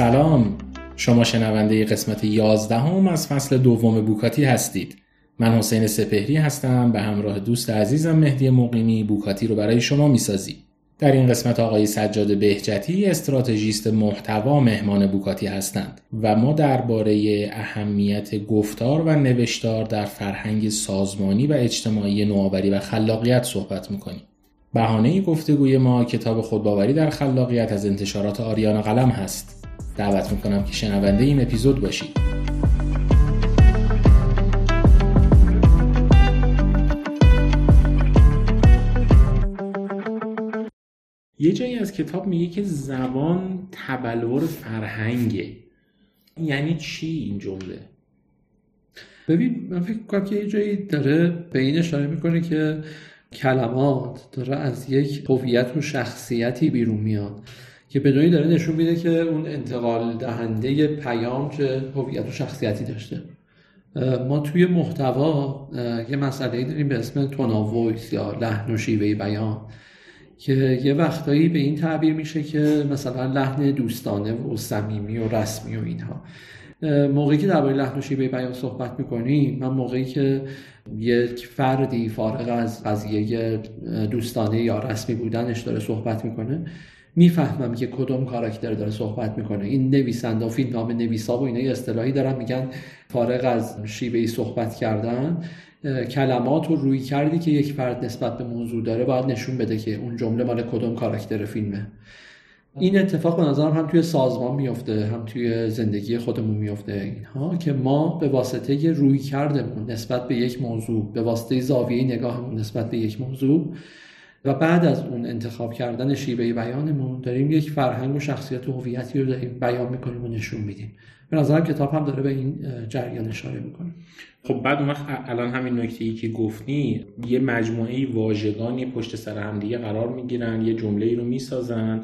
سلام. شما شنونده قسمت 11 هم از فصل دوم بوکاتی هستید. من حسین سپهری هستم. به همراه دوست عزیزم مهدی مقیمی بوکاتی رو برای شما می‌سازی در این قسمت آقای سجاد بهجتی استراتژیست محتوا مهمان بوکاتی هستند و ما درباره اهمیت گفتار و نوشتار در فرهنگ سازمانی و اجتماعی نوآوری و خلاقیت صحبت می‌کنیم. بهانه گفتگوی ما کتاب خودباوری در خلاقیت از انتشارات آریان قلم هست. دعوت می‌کنم که شنونده این اپیزود باشید. یه جایی از کتاب میگه که زبان تبلور فرهنگه. یعنی چی این جمله؟ ببین من فکر کنم که یه جایی داره به این اشاره می‌کنه که کلمات داره از یک هویت و شخصیتی بیرون میاد که به داره نشون میده که اون انتقال دهنده پیام چه هویت و شخصیتی داشته. ما توی محتوا یه مسئله داریم به اسم تونا یا لحن و شیوه بیان. که یه وقتایی به این تعبیر میشه که مثلا لحن دوستانه و صمیمی و رسمی و اینها. موقعی که درباره لحن و شیوه بیان صحبت می‌کنیم من موقعی که یک فردی فارغ از قضیه دوستانه یا رسمی بودنش داره صحبت می‌کنه می‌فهمم که کدوم کاراکتر داره صحبت می‌کنه. این نویسنده و فیلم نام نویسا و اینا اصطلاحی دارن میگن فارغ از شیوه صحبت کردن. کلمات و روی کردی که یک فرد نسبت به موضوع داره باید نشون بده که اون جمله مال کدوم کاراکتر فیلمه. این اتفاق به نظرم هم توی سازمان میفته هم توی زندگی خودمون میفته اینها که ما به واسطه روی کردمون نسبت به یک موضوع به واسطه زاویه نگاهمون نسبت به یک موضوع و بعد از اون انتخاب کردن شیوه بیانمون داریم یک فرهنگ و شخصیت و هویتی رو داریم بیان می‌کنیم و نشون میدیم. به نظرم کتاب هم داره به این جریان اشاره می‌کنه. خب بعد اون الان همین نکته ای که گفتی یه مجموعه واژگانی پشت سر هم دیگه قرار می‌گیرن یه جمله ای رو می‌سازن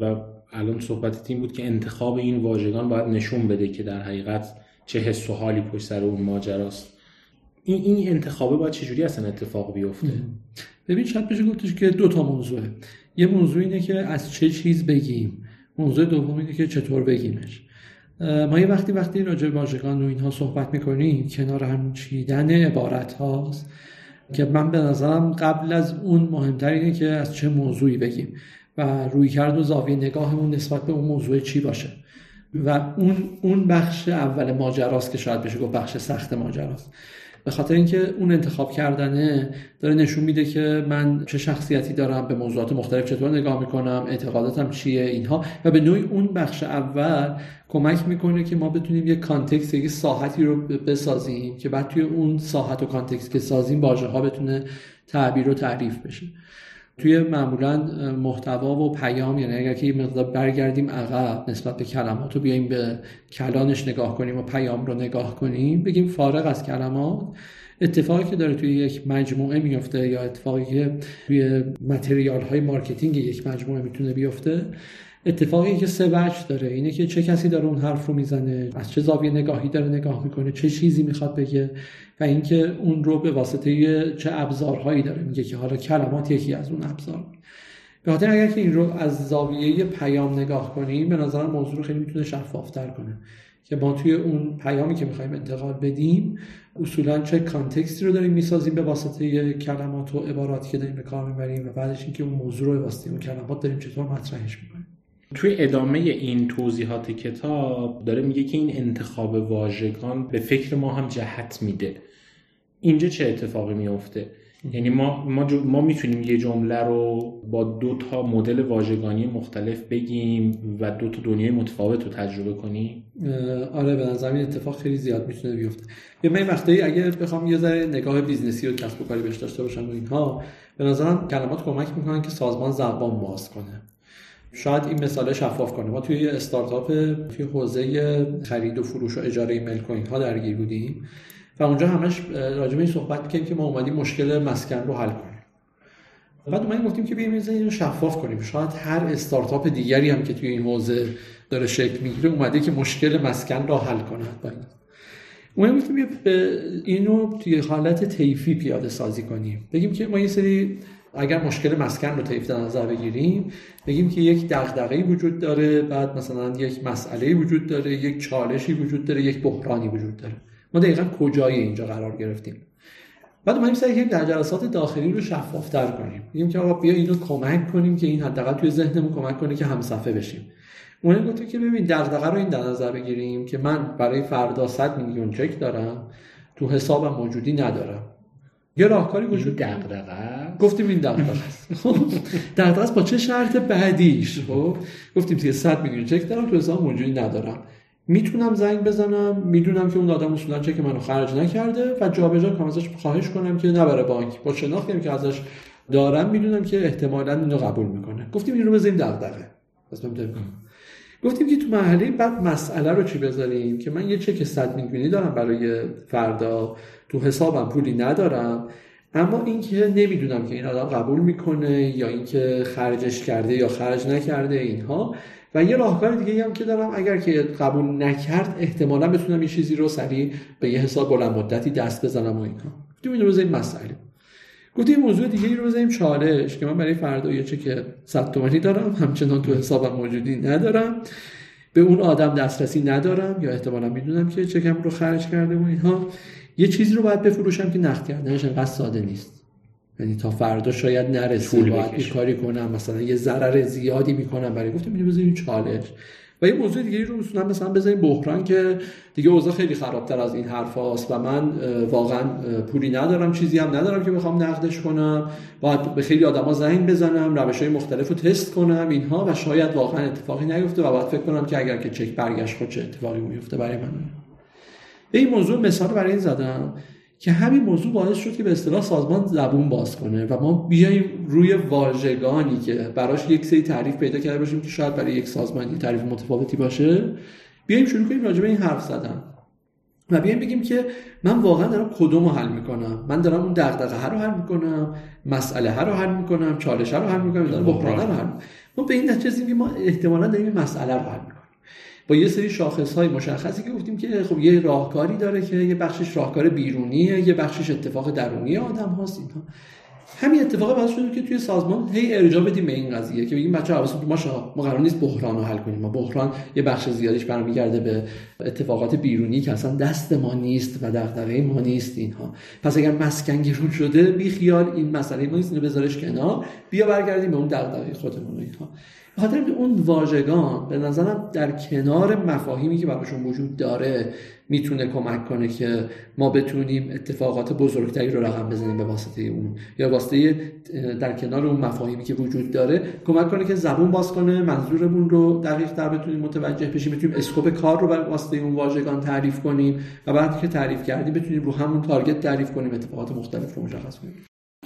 و الان صحبت این بود که انتخاب این واژگان باید نشون بده که در حقیقت چه حس و حالی پشت سر اون ماجراست. این این انتخابه باید چجوری اصلا اتفاق بیفته؟ ببین شاید بشه گفتش که دو تا موضوعه. یه موضوع اینه که از چه چیز بگیم. موضوع دوم اینه که چطور بگیمش. ما یه وقتی وقتی راجع به واژگان و اینها صحبت می‌کنیم کنار هم چیدن عبارت هاست که من به نظرم قبل از اون مهمتر اینه که از چه موضوعی بگیم و روی کرد و زاویه نگاهمون نسبت به اون موضوع چی باشه. و اون اون بخش اول ماجراست که شاید بشه گفت بخش سخت ماجراست. به خاطر اینکه اون انتخاب کردنه داره نشون میده که من چه شخصیتی دارم به موضوعات مختلف چطور نگاه می‌کنم اعتقاداتم چیه اینها. و به نوعی اون بخش اول کمک می‌کنه که ما بتونیم یه context یه ساحتی رو بسازیم که بعد توی اون ساحت و context که سازیم واژه ها بتونه تعبیر و تعریف بشه. توی معمولا محتوا و پیام یعنی اگر که مقدار برگردیم عقب نسبت به کلمات و بیایم به کلانش نگاه کنیم و پیام رو نگاه کنیم بگیم فارغ از کلمات. اتفاقی که داره توی یک مجموعه میفته یا اتفاقی که توی material های marketing یک مجموعه می‌تونه بیفته اتفاقی که سه وجه داره اینه که چه کسی داره اون حرف رو می‌زنه از چه زاویه نگاهی داره نگاه می‌کنه چه چیزی می‌خواد بگه و اینکه اون رو به واسطه چه ابزارهایی داره میگه که حالا کلمات یکی از اون ابزار. به خاطر اگر که این رو از زاویه پیام نگاه کنیم به نظر موضوع رو خیلی می‌تونه شفافتر کنه که ما توی اون پیامی که می‌خوایم انتقال بدیم اصولا چه کانتکستی رو داریم می‌سازیم به واسطه کلمات و عباراتی که داریم به کار می‌بریم و بعدش اینکه اون موضوع رو به واسطه اون کلمات داریم چطور مطرحش می‌کنیم. توی ادامه این توضیحات کتاب داره میگه که این انتخاب واژگان به فکر ما هم جهت میده. اینجا چه اتفاقی میفته یعنی ما ما, ما می‌تونیم یه جمله رو با دو تا مدل واژگانی مختلف بگیم و دو تا دنیای متفاوت رو تجربه کنیم؟ آره به نظر اتفاق خیلی زیاد می‌تونه بیفته. یه من وقتی اگر بخوام یه ذره نگاه business ی و کسب و کاری بهش داشته باشم و اینها به نظرم کلمات کمک می‌کنن که سازمان زبان باز کنه. شاید این مثال شفاف کنه. ما توی یه استارتاپ توی حوزه خرید و فروش و اجاره ملک کوین ها درگیر بودیم و اونجا همش راجع به صحبت می‌کنیم که ما اومدیم مشکل مسکن رو حل کنیم. بعد اومدیم گفتیم که بیایم این رو شفاف کنیم. شاید هر استارتاپ دیگری هم که توی این حوزه داره شکل می‌گیره اومده که مشکل مسکن را حل این مهم به اینو توی حالت طیفی پیاده سازی کنیم. بگیم که ما یه سری اگر مشکل مسکن رو طیف در نظر بگیریم بگیم که یک دغدغه‌ای وجود داره بعد مثلا یک مسئله وجود داره یک چالشی وجود داره یک بحرانی وجود داره. ما دقیقا کجای اینجا قرار گرفتیم؟ بعد ما سعی کنیم در جلسات داخلی رو شفافتر کنیم. بگیم که آقا بیا اینو کمک کنیم که این حداقل توی ذهنمون کمک کنه که همصفحه بشیم. اون گفته که ببین دغدغه رو این در نظر بگیریم که من برای فردا 100 میلیون چک دارم تو حسابم موجودی ندارم. یه راهکاری وجود دغدغه گفتیم این دغدغه. است دغدغه با چه شرط بعدیش خب گفتیم که 100 میلیون چک دارم تو حساب موجودی ندارم. می‌تونم زنگ بزنم می‌دونم که اون آدم اصولا چک منو خرج نکرده و جابجا کنم ازش خواهش کنم که نبره بانک. با شناختی که ازش دارم می‌دونم که احتمالا اینو قبول می‌کنه. گفتیم این رو بزنیم دغدغه. گفتیم که تو مرحله بعد مسئله رو چی بذاریم؟ که من یه چک 100 میلیونی دارم برای فردا. تو حسابم پولی ندارم. اما اینکه نمی‌دونم که این آدم قبول می‌کنه یا اینکه خرجش کرده یا خرج نکرده اینها. و یه راهکار دیگه هم که دارم اگر که قبول نکرد احتمالا بتونم یه چیزی رو سریع به یه حساب بلند مدتی دست بزنم و اینها. گفتیم این رو مسئله. گفتیم موضوع دیگه رو بزنیم چالش که من برای فردا یه چک 100 تومانی دارم همچنان تو حسابم موجودی ندارم. به اون آدم دسترسی ندارم یا احتمالا می‌دونم که چکم رو خرج کرده و اینها. یه چیزی رو باید بفروشم که نقد کردنش انقدر ساده نیست. یعنی تا فردا شاید نرسه باید کاری کنم مثلا یه ضرر زیادی می‌کنم برای گفتم بزنیم چالش. و یه موضوع دیگه رو مثلا مثلا بزنیم بحران که دیگه اوضاع خیلی خرابتر از این حرف هاست و من واقعا پولی ندارم چیزی هم ندارم که بخوام نقدش کنم. باید به خیلی آدما زنگ بزنم روش های مختلف رو تست کنم اینها و شاید واقعا اتفاقی نیفته و باید فکر کنم که اگر که چک برگشت خود چه اتفاقی میفته برای من؟ این موضوع مثال برای این زدم. که همین موضوع باعث شد که به اصطلاح سازمان زبون باز کنه و ما بیایم روی واژگانی که براش یک سری تعریف پیدا کرده باشیم که شاید برای یک سازمان یه تعریف متفاوتی باشه. بیایم شروع کنیم راجع به این حرف زدن. و بیایم بگیم که من واقعا دارم کدوم رو حل می‌کنم. من دارم اون دغدغه رو حل می‌کنم مسئله رو حل می‌کنم چالش رو حل می‌کنم دارم بحران رو حل ما به این نتیجه که ما احتمالا داریم مسئله رو حل با یه سری شاخص های مشخصی که گفتیم که خب یه راهکاری داره که یه بخشش راهکار بیرونیه یه بخشش اتفاق درونی آدم هاست اینها. همین اتفاق باعث شده که توی سازمان هی ارجاع بدیم به این قضیه که بگیم بچه حواستون ما ما قرار نیست بحران رو حل کنیم. ما بحران یه بخش زیادیش برمیگرده به اتفاقات بیرونی که اصلا دست ما نیست و دغدغه ما نیست اینها. پس اگر مسکن گرون شده بی خیال این مسئله ما نیست اینو بذارش کنار. بیا برگردیم به اون دغدغه خودمون اینها. خاطر اون واژگان به نظرم در کنار مفاهیمی که براشون وجود داره می‌تونه کمک کنه که ما بتونیم اتفاقات بزرگتری رو رقم بزنیم به واسطه اون. یا واسطه در کنار اون مفاهیمی که وجود داره کمک کنه که زبون باز کنه منظورمون رو دقیق تر بتونیم متوجه بشیم بتونیم scope کار رو بر واسطه اون واژگان تعریف کنیم و بعد که تعریف کردیم بتونیم رو همون target تعریف کنیم اتفاقات مختلف رو مشخص کنیم.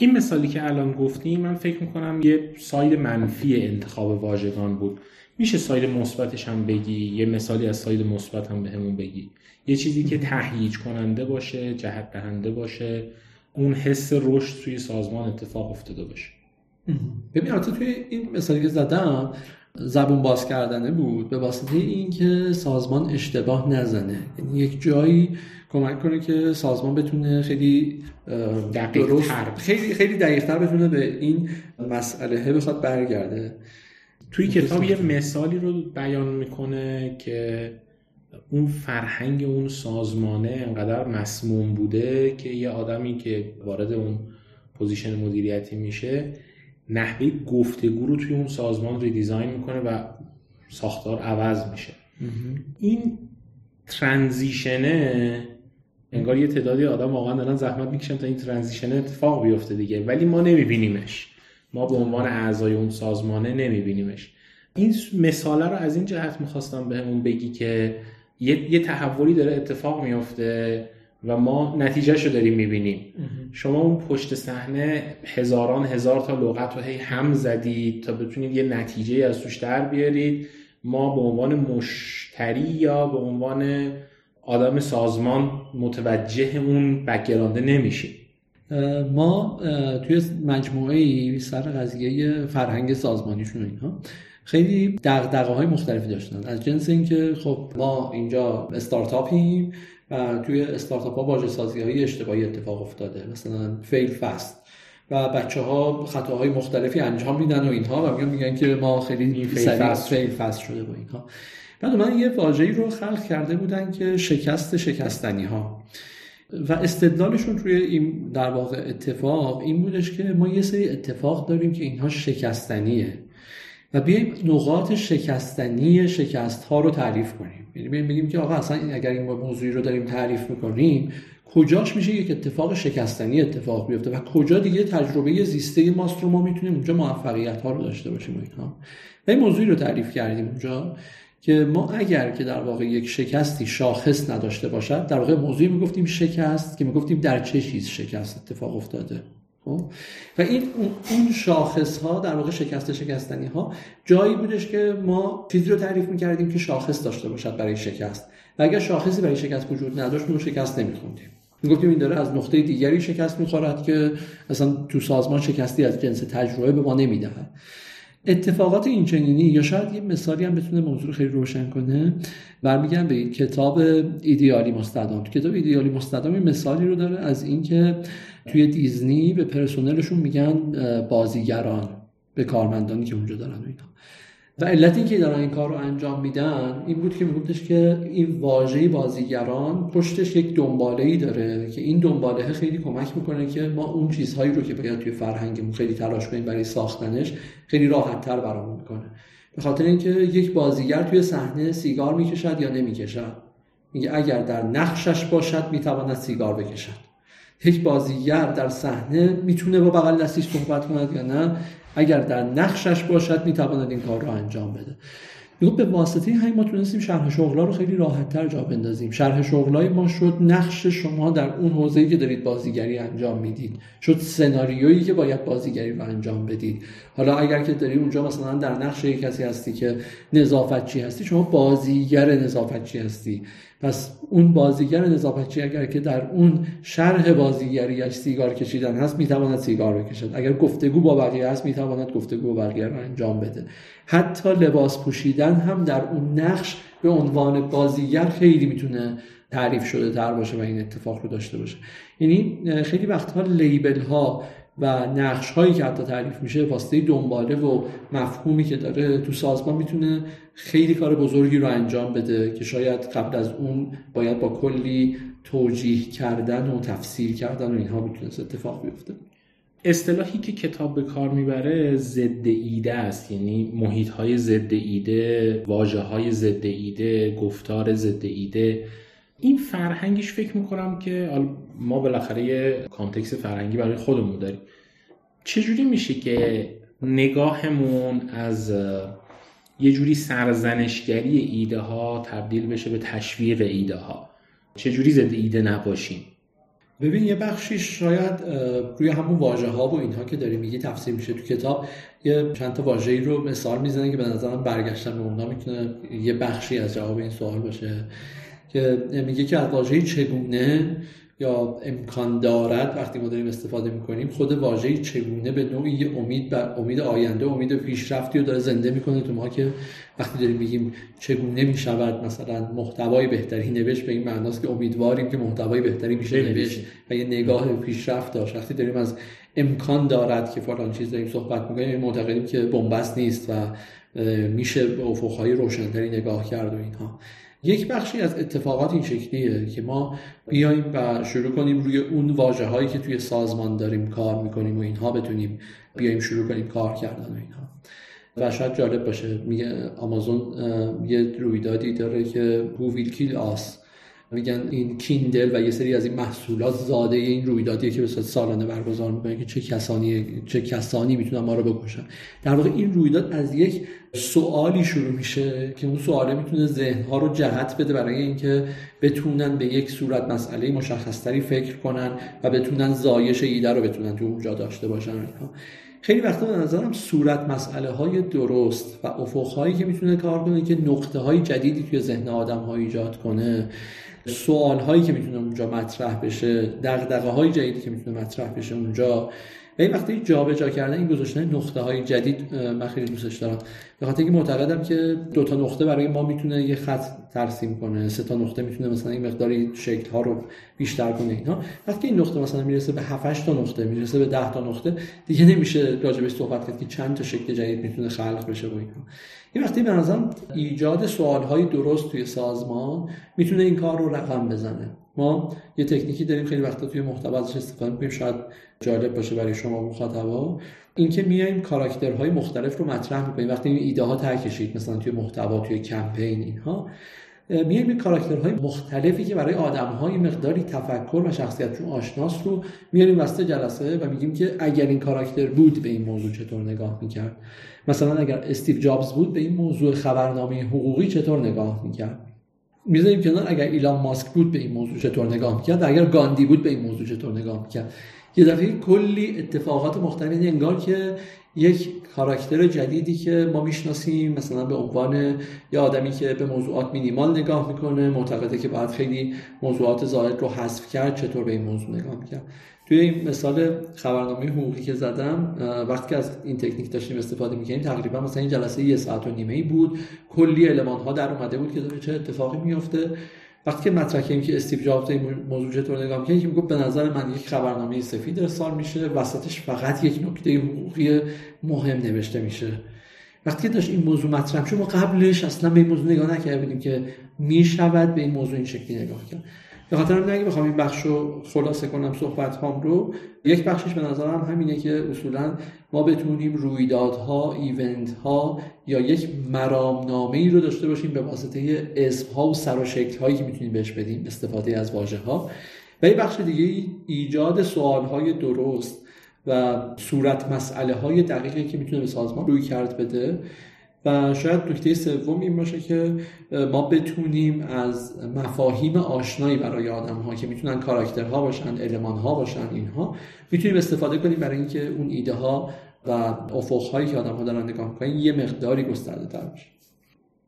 این مثالی که الان گفتیم من فکر می‌کنم یه side منفی انتخاب واژگان بود. میشه side مثبتش هم بگی؟ یه مثالی از side مثبت هم بهمون به بگی. یه چیزی که تهییج کننده باشه جهت دهنده باشه اون حس رشد توی سازمان اتفاق افتاده باشه. ببین البته توی این مثالی که زدم زبون باز کردنه بود به واسطه اینکه سازمان اشتباه نزنه. یعنی یک جایی کمک کنه که سازمان بتونه خیلی دقیق خیلی خیلی دقیق بتونه به این مسئله بخواد برگرده. توی کتاب یه مثالی رو بیان می‌کنه که اون فرهنگ اون سازمانه انقدر مسموم بوده که یه آدمی که وارد اون position مدیریتی میشه نحوه گفتگو رو توی اون سازمان redesign می‌کنه و ساختار عوض میشه. این transition ه انگار یه تعدادی آدم واقعا دارن زحمت می‌کشن تا این transition اتفاق بیفته دیگه. ولی ما نمیبینیمش. ما به عنوان اعضای اون سازمانه نمیبینیمش. این مثاله رو از این جهت می‌خواستم بهمون بگی که یه, یه تحولی داره اتفاق میفته و ما نتیجهش رو داریم می‌بینیم. شما اون پشت صحنه هزاران هزار تا لغت رو هی هم زدید تا بتونید یه نتیجه از توش در بیارید. ما به عنوان مشتری یا به عنوان آدم سازمان متوجه اون بکگرانده نمیشیم. ما توی مجموعه سر قضیه فرهنگ سازمانیشون اینها خیلی دغدغه های مختلفی داشتن. از جنس اینکه خب ما اینجا استارتاپیم و توی استارتاپ ها واژه سازی های اشتباهی اتفاق افتاده. مثلا فیل فست. و بچه ها خطاهای مختلفی انجام میدن و اینها و میگن میگن که ما خیلی فیل فست شده با اینها. بعد من یه واژه‌ای رو خلق کرده بودن که شکست شکستنی ها و استدلالشون روی این در واقع اتفاق این بودش که ما یه سری اتفاق داریم که اینها شکستنیه. و بیایم نقاط شکستنی شکست ها رو تعریف کنیم یعنی بیایم بگیم که آقا اصلا اگر این موضوعی رو داریم تعریف می‌کنیم کجاش میشه یک اتفاق شکستنی اتفاق بیفته و کجا دیگه تجربه زیسته ماست رو ما می‌تونیم اونجا موفقیت ها رو داشته باشیم و و این موضوعی رو تعریف کردیم اونجا که ما اگر که در واقع یک شکستی شاخص نداشته باشد در واقع موضوعی می‌گفتیم شکست که می‌گفتیم در چه چیز شکست اتفاق افتاده؟ و این اون شاخص ها در واقع شکست شکستنی ها جایی بودش که ما چیزی رو تعریف می‌کردیم که شاخص داشته باشد برای شکست. و اگر شاخصی برای شکست وجود نداشت رو شکست نمیخوندیم. می‌گفتیم این داره از نقطه دیگری شکست می‌خورد که اصلا تو سازمان شکستی از جنس تجربه به ما نمی‌دهد. اتفاقات اینچنینی یا شاید یه مثالی هم بتونه موضوع رو خیلی روشن کنه. برمیگردم به کتاب ایدیالی مستدام. کتاب ایدیالی مستدام مثالی رو داره از اینکه توی دیزنی به پرسنلشون میگن بازیگران به کارمندانی که اونجا دارن و اینا. و علت این که دارن این کار رو انجام میدن این بود که میگفتش که این واژه بازیگران پشتش یک دنباله ای داره که این دنباله خیلی کمک می‌کنه که ما اون چیزهایی رو که باید توی فرهنگمون خیلی تلاش کنیم برای ساختنش خیلی راحت تر برامون می‌کنه به خاطر اینکه یک بازیگر توی صحنه سیگار می‌کشد یا نمی‌کشد. میگه اگر در نقشش باشد می‌تواند سیگار بکشد. یک بازیگر در صحنه می‌تونه با بغل دستیش صحبت کند یا نه؟ اگر در نقشش باشد می‌تواند این کار رو انجام بده. میگو به واسطه همین ما تونستیم شرح شغلا رو خیلی راحت تر جا بندازیم. شرح شغلای ما شد نقش شما در اون حوزه‌ای که دارید بازیگری انجام می‌دید. شد سناریویی که باید بازیگری رو انجام بدید. حالا اگر که داری اونجا مثلا در نقش کسی هستی که نظافتچی هستی شما بازیگر نظافتچی هستی؟ پس اون بازیگر نظافتچی اگر که در اون شرح بازیگریش سیگار کشیدن هست می‌تواند سیگار بکشد. اگر گفتگو با بقیه هست می‌تواند گفتگو با بقیه رو انجام بده. حتی لباس پوشیدن هم در اون نقش به عنوان بازیگر خیلی می‌تونه تعریف شده تر باشه و این اتفاق رو داشته باشه. یعنی خیلی وقتها لیبل ها و نقش هایی که حتی تعریف میشه واسطه دنباله و مفهومی که داره تو سازمان می‌تونه خیلی کار بزرگی رو انجام بده که شاید قبل از اون باید با کلی توجیه کردن و تفسیر کردن و اینها می‌تونست اتفاق بیفته. اصطلاحی که کتاب به کار می‌بره ضد ایده است. یعنی محیط های ضد ایده واژه های ضد ایده گفتار ضد ایده. این فرهنگش فکر می‌کنم که ما بالاخره یه کانتکس فرهنگی برای خودمون داریم. چجوری میشه که نگاهمون از یه جوری سرزنشگری ایده ها تبدیل بشه به تشویق ایده ها چجوری ضد ایده نباشیم؟ ببین یه بخشیش شاید روی همون واژه ها و اینها که داری میگی تفسیر میشه تو کتاب. یه چند تا واژه‌ای رو مثال می‌زنه که به نظرم برگشتن به اونها می‌تونه یه بخشی از جواب این سوال باشه. که میگه که از واژه چگونه یا امکان دارد وقتی ما داریم استفاده می‌کنیم خود واژه چگونه به نوعی امید بر امید آینده امید پیشرفتی رو داره زنده می‌کنه تو ما که وقتی داریم میگیم چگونه می‌شود مثلا محتوای بهتری نوشت به این معناست که امیدواریم که محتوای بهتری میشه نوشت و یه نگاه پیشرفت داشت. وقتی داریم از امکان دارد که فلان چیز داریم صحبت می‌کنیم معتقدیم که بنبست نیست و میشه به افقهای روشنتری نگاه کرد و اینها. یک بخشی از اتفاقات این شکلیه که ما بیایم و شروع کنیم روی اون واجه هایی که توی سازمان داریم کار می‌کنیم و اینها بتونیم بیایم شروع کنیم کار کردن و اینها. و شاید جالب باشه میگه آمازون یه رویدادی داره که هو ویل کیل آس میگن این کیندل و یه سری از این محصولات زاده این رویدادیه که به صورت سالانه برگزار می‌کنه که چه کسانی چه کسانی می‌تونن ما رو بکشن. در واقع این رویداد از یک سوالی شروع میشه که اون سواله می‌تونه ذهنها رو جهت بده برای اینکه بتونن به یک صورت مسئله مشخصتری فکر کنن و بتونن زایش ایده رو بتونن تو اونجا داشته باشن. خیلی وقتا به نظرم صورت مسئله های درست و افق هایی که می‌تونه کار کنه که نقطه های جدیدی توی ذهن آدم ها ایجاد کنه سوال هایی که می‌تونه اونجا مطرح بشه دغدغه های جدیدی که می‌تونه مطرح بشه اونجا. و این وقتی جابجا کردن این گذاشتن نقطه های جدید من خیلی دوستش دارم. به خاطر اینکه معتقدم که دو تا نقطه برای ما می‌تونه یه خط ترسیم کنه. سه تا نقطه می‌تونه مثلا این مقداری شکل ها رو بیشتر کنه. اینا. وقتی این نقطه مثلا می‌رسه به 7 تا نقطه می‌رسه به 10 تا نقطه دیگه نمیشه راجبش صحبت کرد که چند تا شکل جدید می‌تونه خلق بشه با اینا. این وقتی به نظرم ایجاد سوال های درست توی سازمان می‌تونه این کار رو رقم بزنه. ما یه تکنیکی داریم خیلی وقتا توی محتوا ازش استفاده می‌کنیم شاید جالب باشه برای شما مخاطبا. اینکه میایم کاراکترهای مختلف رو مطرح می‌کنیم. وقتی این ایده ها ترکشید مثلا توی محتوا توی کمپین اینها میایم این کاراکترهای مختلفی که برای آدمهای مقداری تفکر و شخصیتشون آشناس رو میاریم وسط جلسه و میگیم که اگر این کاراکتر بود به این موضوع چطور نگاه می‌کرد. مثلا اگر استیو جابز بود به این موضوع خبرنامه حقوقی چطور نگاه می‌کرد. می‌ذاریم کنار اگر ایلان ماسک بود به این موضوع چطور نگاه می‌کرد. اگر گاندی بود به این موضوع چطور نگاه می‌کرد. یه دفعه کلی اتفاقات مختلف یعنی انگار که یک کاراکتر جدیدی که ما می‌شناسیم مثلا به عنوان یه آدمی که به موضوعات مینیمال نگاه می‌کنه معتقده که باید خیلی موضوعات زائد رو حذف کرد چطور به این موضوع نگاه می‌کرد. توی این مثال خبرنامه حقوقی که زدم وقتی از این تکنیک داشتیم استفاده می‌کنیم تقریبا مثلا این جلسه یه ساعت و نیمه ای بود. کلی المان ها در اومده بود که داره چه اتفاقی میفته وقتی که مطرح کردیم که استیو جابز این موضوع چطور نگاه می‌کنه که به نظر من یک خبرنامه سفید ارسال میشه وسطش فقط یک نکته حقوقی مهم نوشته میشه. وقتی داشت این موضوع مطرح شد ما قبلش اصلا به این موضوع نگاه نکرده بودیم که می‌شود به این موضوع این شکلی نگاه کرد. به خاطر اگه بخوام این بخش رو خلاصه کنم صحبت هام رو یک بخشش به نظرم همینه که اصولا ما بتونیم رویدادها ایونت ها یا یک مرامنامه ای رو داشته باشیم به واسطه اسم ها و سر و شکل هایی که می‌تونیم بهش بدیم استفاده از واژه ها و این بخش دیگه ایجاد سوال های درست و صورت مسئله های دقیقی که می‌تونه به سازمان روی کرد بده. شاید نکته سوم این باشه که ما بتونیم از مفاهیم آشنایی برای آدم ها که می‌تونن کاراکترها باشن علمان ها باشن اینها می‌تونیم استفاده کنیم برای اینکه اون ایده ها و افق هایی که آدم ها دارن نگاه می‌کنن یه مقداری گسترده تر بشه.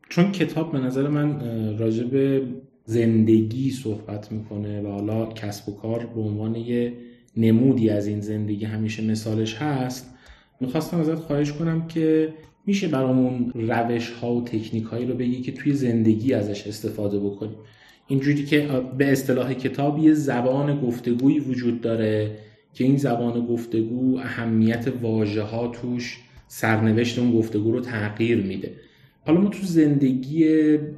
چون کتاب به نظر من راجع به زندگی صحبت می‌کنه و حالا کسب و کار به عنوان یه نمودی از این زندگی همیشه مثالش هست می‌خواستم ازت خواهش کنم که میشه برامون روش ها و تکنیک هایی رو بگی که توی زندگی ازش استفاده بکنیم اینجوری که به اصطلاح کتاب یه زبان گفتگویی وجود داره که این زبان گفتگو اهمیت واژه ها توش سرنوشت اون گفتگو رو تغییر میده. حالا ما تو زندگی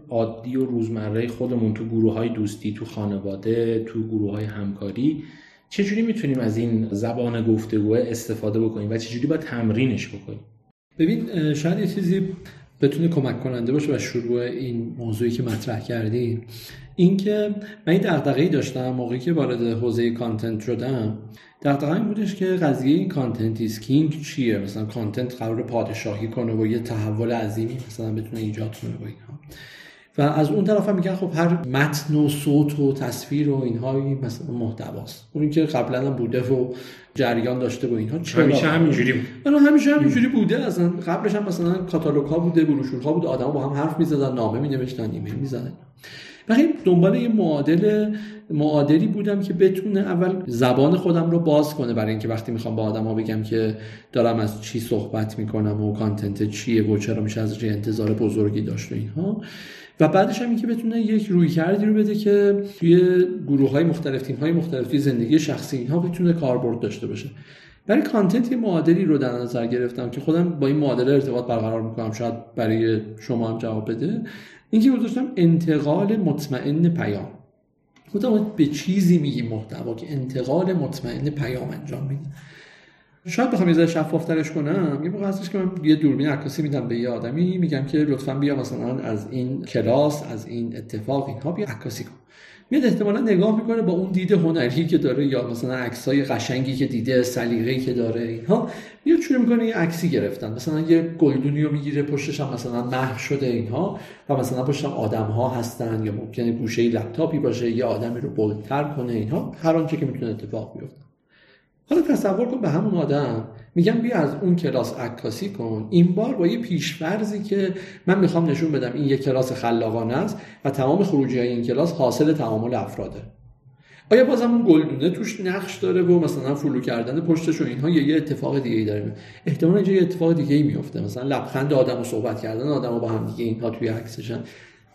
عادی و روزمره خودمون تو گروه های دوستی تو خانواده تو گروه های همکاری چجوری می‌تونیم از این زبان گفتگو استفاده بکنیم و چجوری باید تمرینش بکنیم؟ ببین شاید یه چیزی بتونه کمک کننده باشه و شروع این موضوعی که مطرح کردیم اینکه من این دغدغه‌ای داشتم موقعی که وارد حوزه content شدم دغدغه این بودش که قضیه این content king چیه؟ مثلا content قرار پادشاهی کنه و یه تحول عظیمی مثلا بتونه ایجاد کنه با اینها. و از اون طرف هم میگن خب هر متن و صوت و تصویر و اینها مثلا محتواست. اون که قبلا هم بوده و جریان داشته با اینها چرا؟ همیشه همینجوری بود. همیشه همینجوری بوده. اصلا قبلش هم مثلا کاتالوگ ها بوده بروشور ها بوده آدما با هم حرف می‌زدن نامه مینوشتن ایمیل می‌زدن. ولی دنبال یه معادل معادلی بودم که بتونه اول زبان خودم رو باز کنه برای اینکه وقتی می‌خوام با آدما بگم که دارم از چی صحبت می‌کنم و کانتنت چیه و چرا میشه از انتظار بزرگی داشت و اینها. و بعدش هم اینکه بتونه یک روی کردی رو بده که توی گروه های مختلف تیم های مختلف توی زندگی شخصی اینها بتونه کاربرد داشته باشه. برای کانتنت یه معادلی رو در نظر گرفتم که خودم با این معادله ارتباط برقرار می‌کنم شاید برای شما هم جواب بده. اینکه گذاشتم انتقال مطمئن پیام. خودم به چیزی میگیم محتوا که انتقال مطمئن پیام انجام میدیم شاید بخوام یه ذره شفافترش کنم. یه موقع هستش که من یه دوربین عکاسی میدم به یه آدمی میگم که لطفا بیا مثلا از این کلاس از این اتفاق اینها بیا عکاسی کن. میاد احتمالا نگاه می‌کنه با اون دید هنری که داره یا مثلا عکسای قشنگی که دیده سلیقه‌ای که داره اینها. میاد شروع می‌کنه یه عکسی گرفتن. مثلا یه گلدونی رو می‌گیره پشتش هم مثلا محو شده اینها و مثلا پشتش هم آدم ها هستن یا ممکنه گوشه لپتاپی باشه یه آدمی رو بلدتر کنه اینها. هر آنچه که می‌تونه اتفاق بیفته. حالا تصور کن به همون آدم میگم بیا از اون کلاس عکاسی کن. این بار با یه پیش‌فرضی که من می‌خوام نشون بدم این یه کلاس خلاقانه است و تمام خروجی های این کلاس حاصل تعامل افراده. آیا بازم اون گلدونه توش نقش داره و مثلا فلو کردن پشتش و اینها یه اتفاق دیگه ای داره؟ احتمال اینجا یه اتفاق دیگه ای میفته مثلا لبخند آدم و صحبت کردن آدم با هم دیگه اینها توی عکسشن.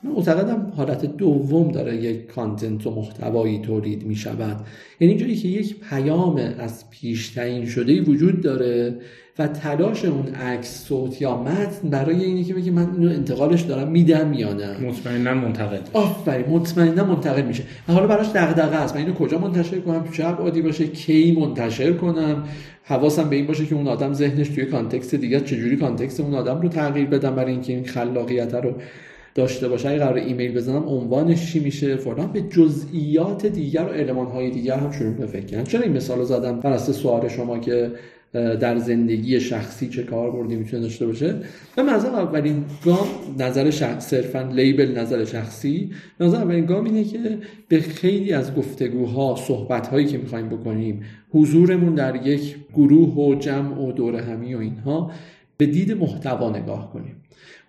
من معتقدم حالت دوم داره یک کانتنت و محتوایی تولید می شود یعنی اینجوری که یک پیام از پیش تعیین شده وجود داره و تلاش اون عکس صوت یا متن برای اینی که بگی من اینو انتقالش دارم میدم یا نه. مطمئنا منتقل آفرین مطمئنا منتقل میشه. و حالا براش دغدغه است. من اینو کجا منتشر کنم؟ تو چه عادی باشه؟ کی منتشر کنم؟ حواسم به این باشه که اون آدم ذهنش توی context دیگه چجوری context اون آدم رو تغییر بدم برای اینکه این خلاقیت رو داشته باشه. اگه قرار ایمیل بزنم عنوانش چی میشه؟ فلان. به جزئیات دیگر و المان های دیگر هم شروع به فکر چرا این مثال رو زدم؟ بر سوال شما که در زندگی شخصی چه کاربردی می‌تونه داشته باشه. و نظر اولین گام نظر شخص صرفا label نظر شخصی. نظر اولین گام اینه که به خیلی از گفتگوها صحبت هایی که می‌خوایم بکنیم حضورمون در یک گروه و جمع و دور همی و اینها به دید محتوا نگاه کنیم.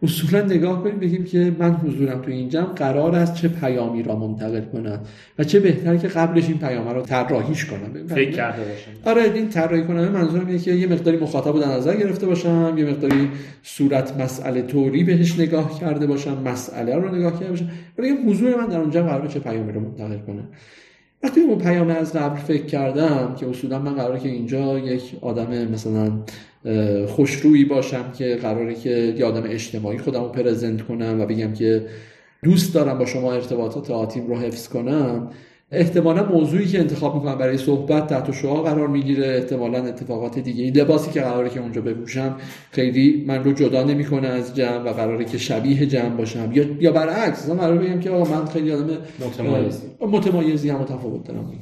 اصولا نگاه کنیم بگیم که من حضورم تو این جمع قرار است چه پیامی را منتقل کنم و چه بهتر که قبلش این پیام را طراحیش کنم. فکر کرده باشم. آره این طراحی کنم منظورم اینه که یه مقداری مخاطب رو در نظر گرفته باشم یه مقداری صورت مسئله طوری بهش نگاه کرده باشم مسئله رو نگاه کرده باشم. و بگم حضور من در اونجا قرار چه پیامی رو منتقل کنم. وقتی اون پیام از قبل فکر کردم که اصولا من قراره که اینجا یک آدم مثلا خوشرویی باشم که قراره که یه آدم اجتماعی خودم رو پرزنت کنم و بگم که دوست دارم با شما ارتباطات آتیم رو حفظ کنم. احتمالا موضوعی که انتخاب می‌کنم برای صحبت تحت شعا قرار می‌گیره. احتمالا اتفاقات دیگه این لباسی که قراره که اونجا بپوشم خیلی من رو جدا نمی‌کنه از جمع و قراره که شبیه جمع باشم. یا یا برعکس من قرار بگم که آقا من خیلی آدم متمایزی. متمایزی هم تفاوت دارم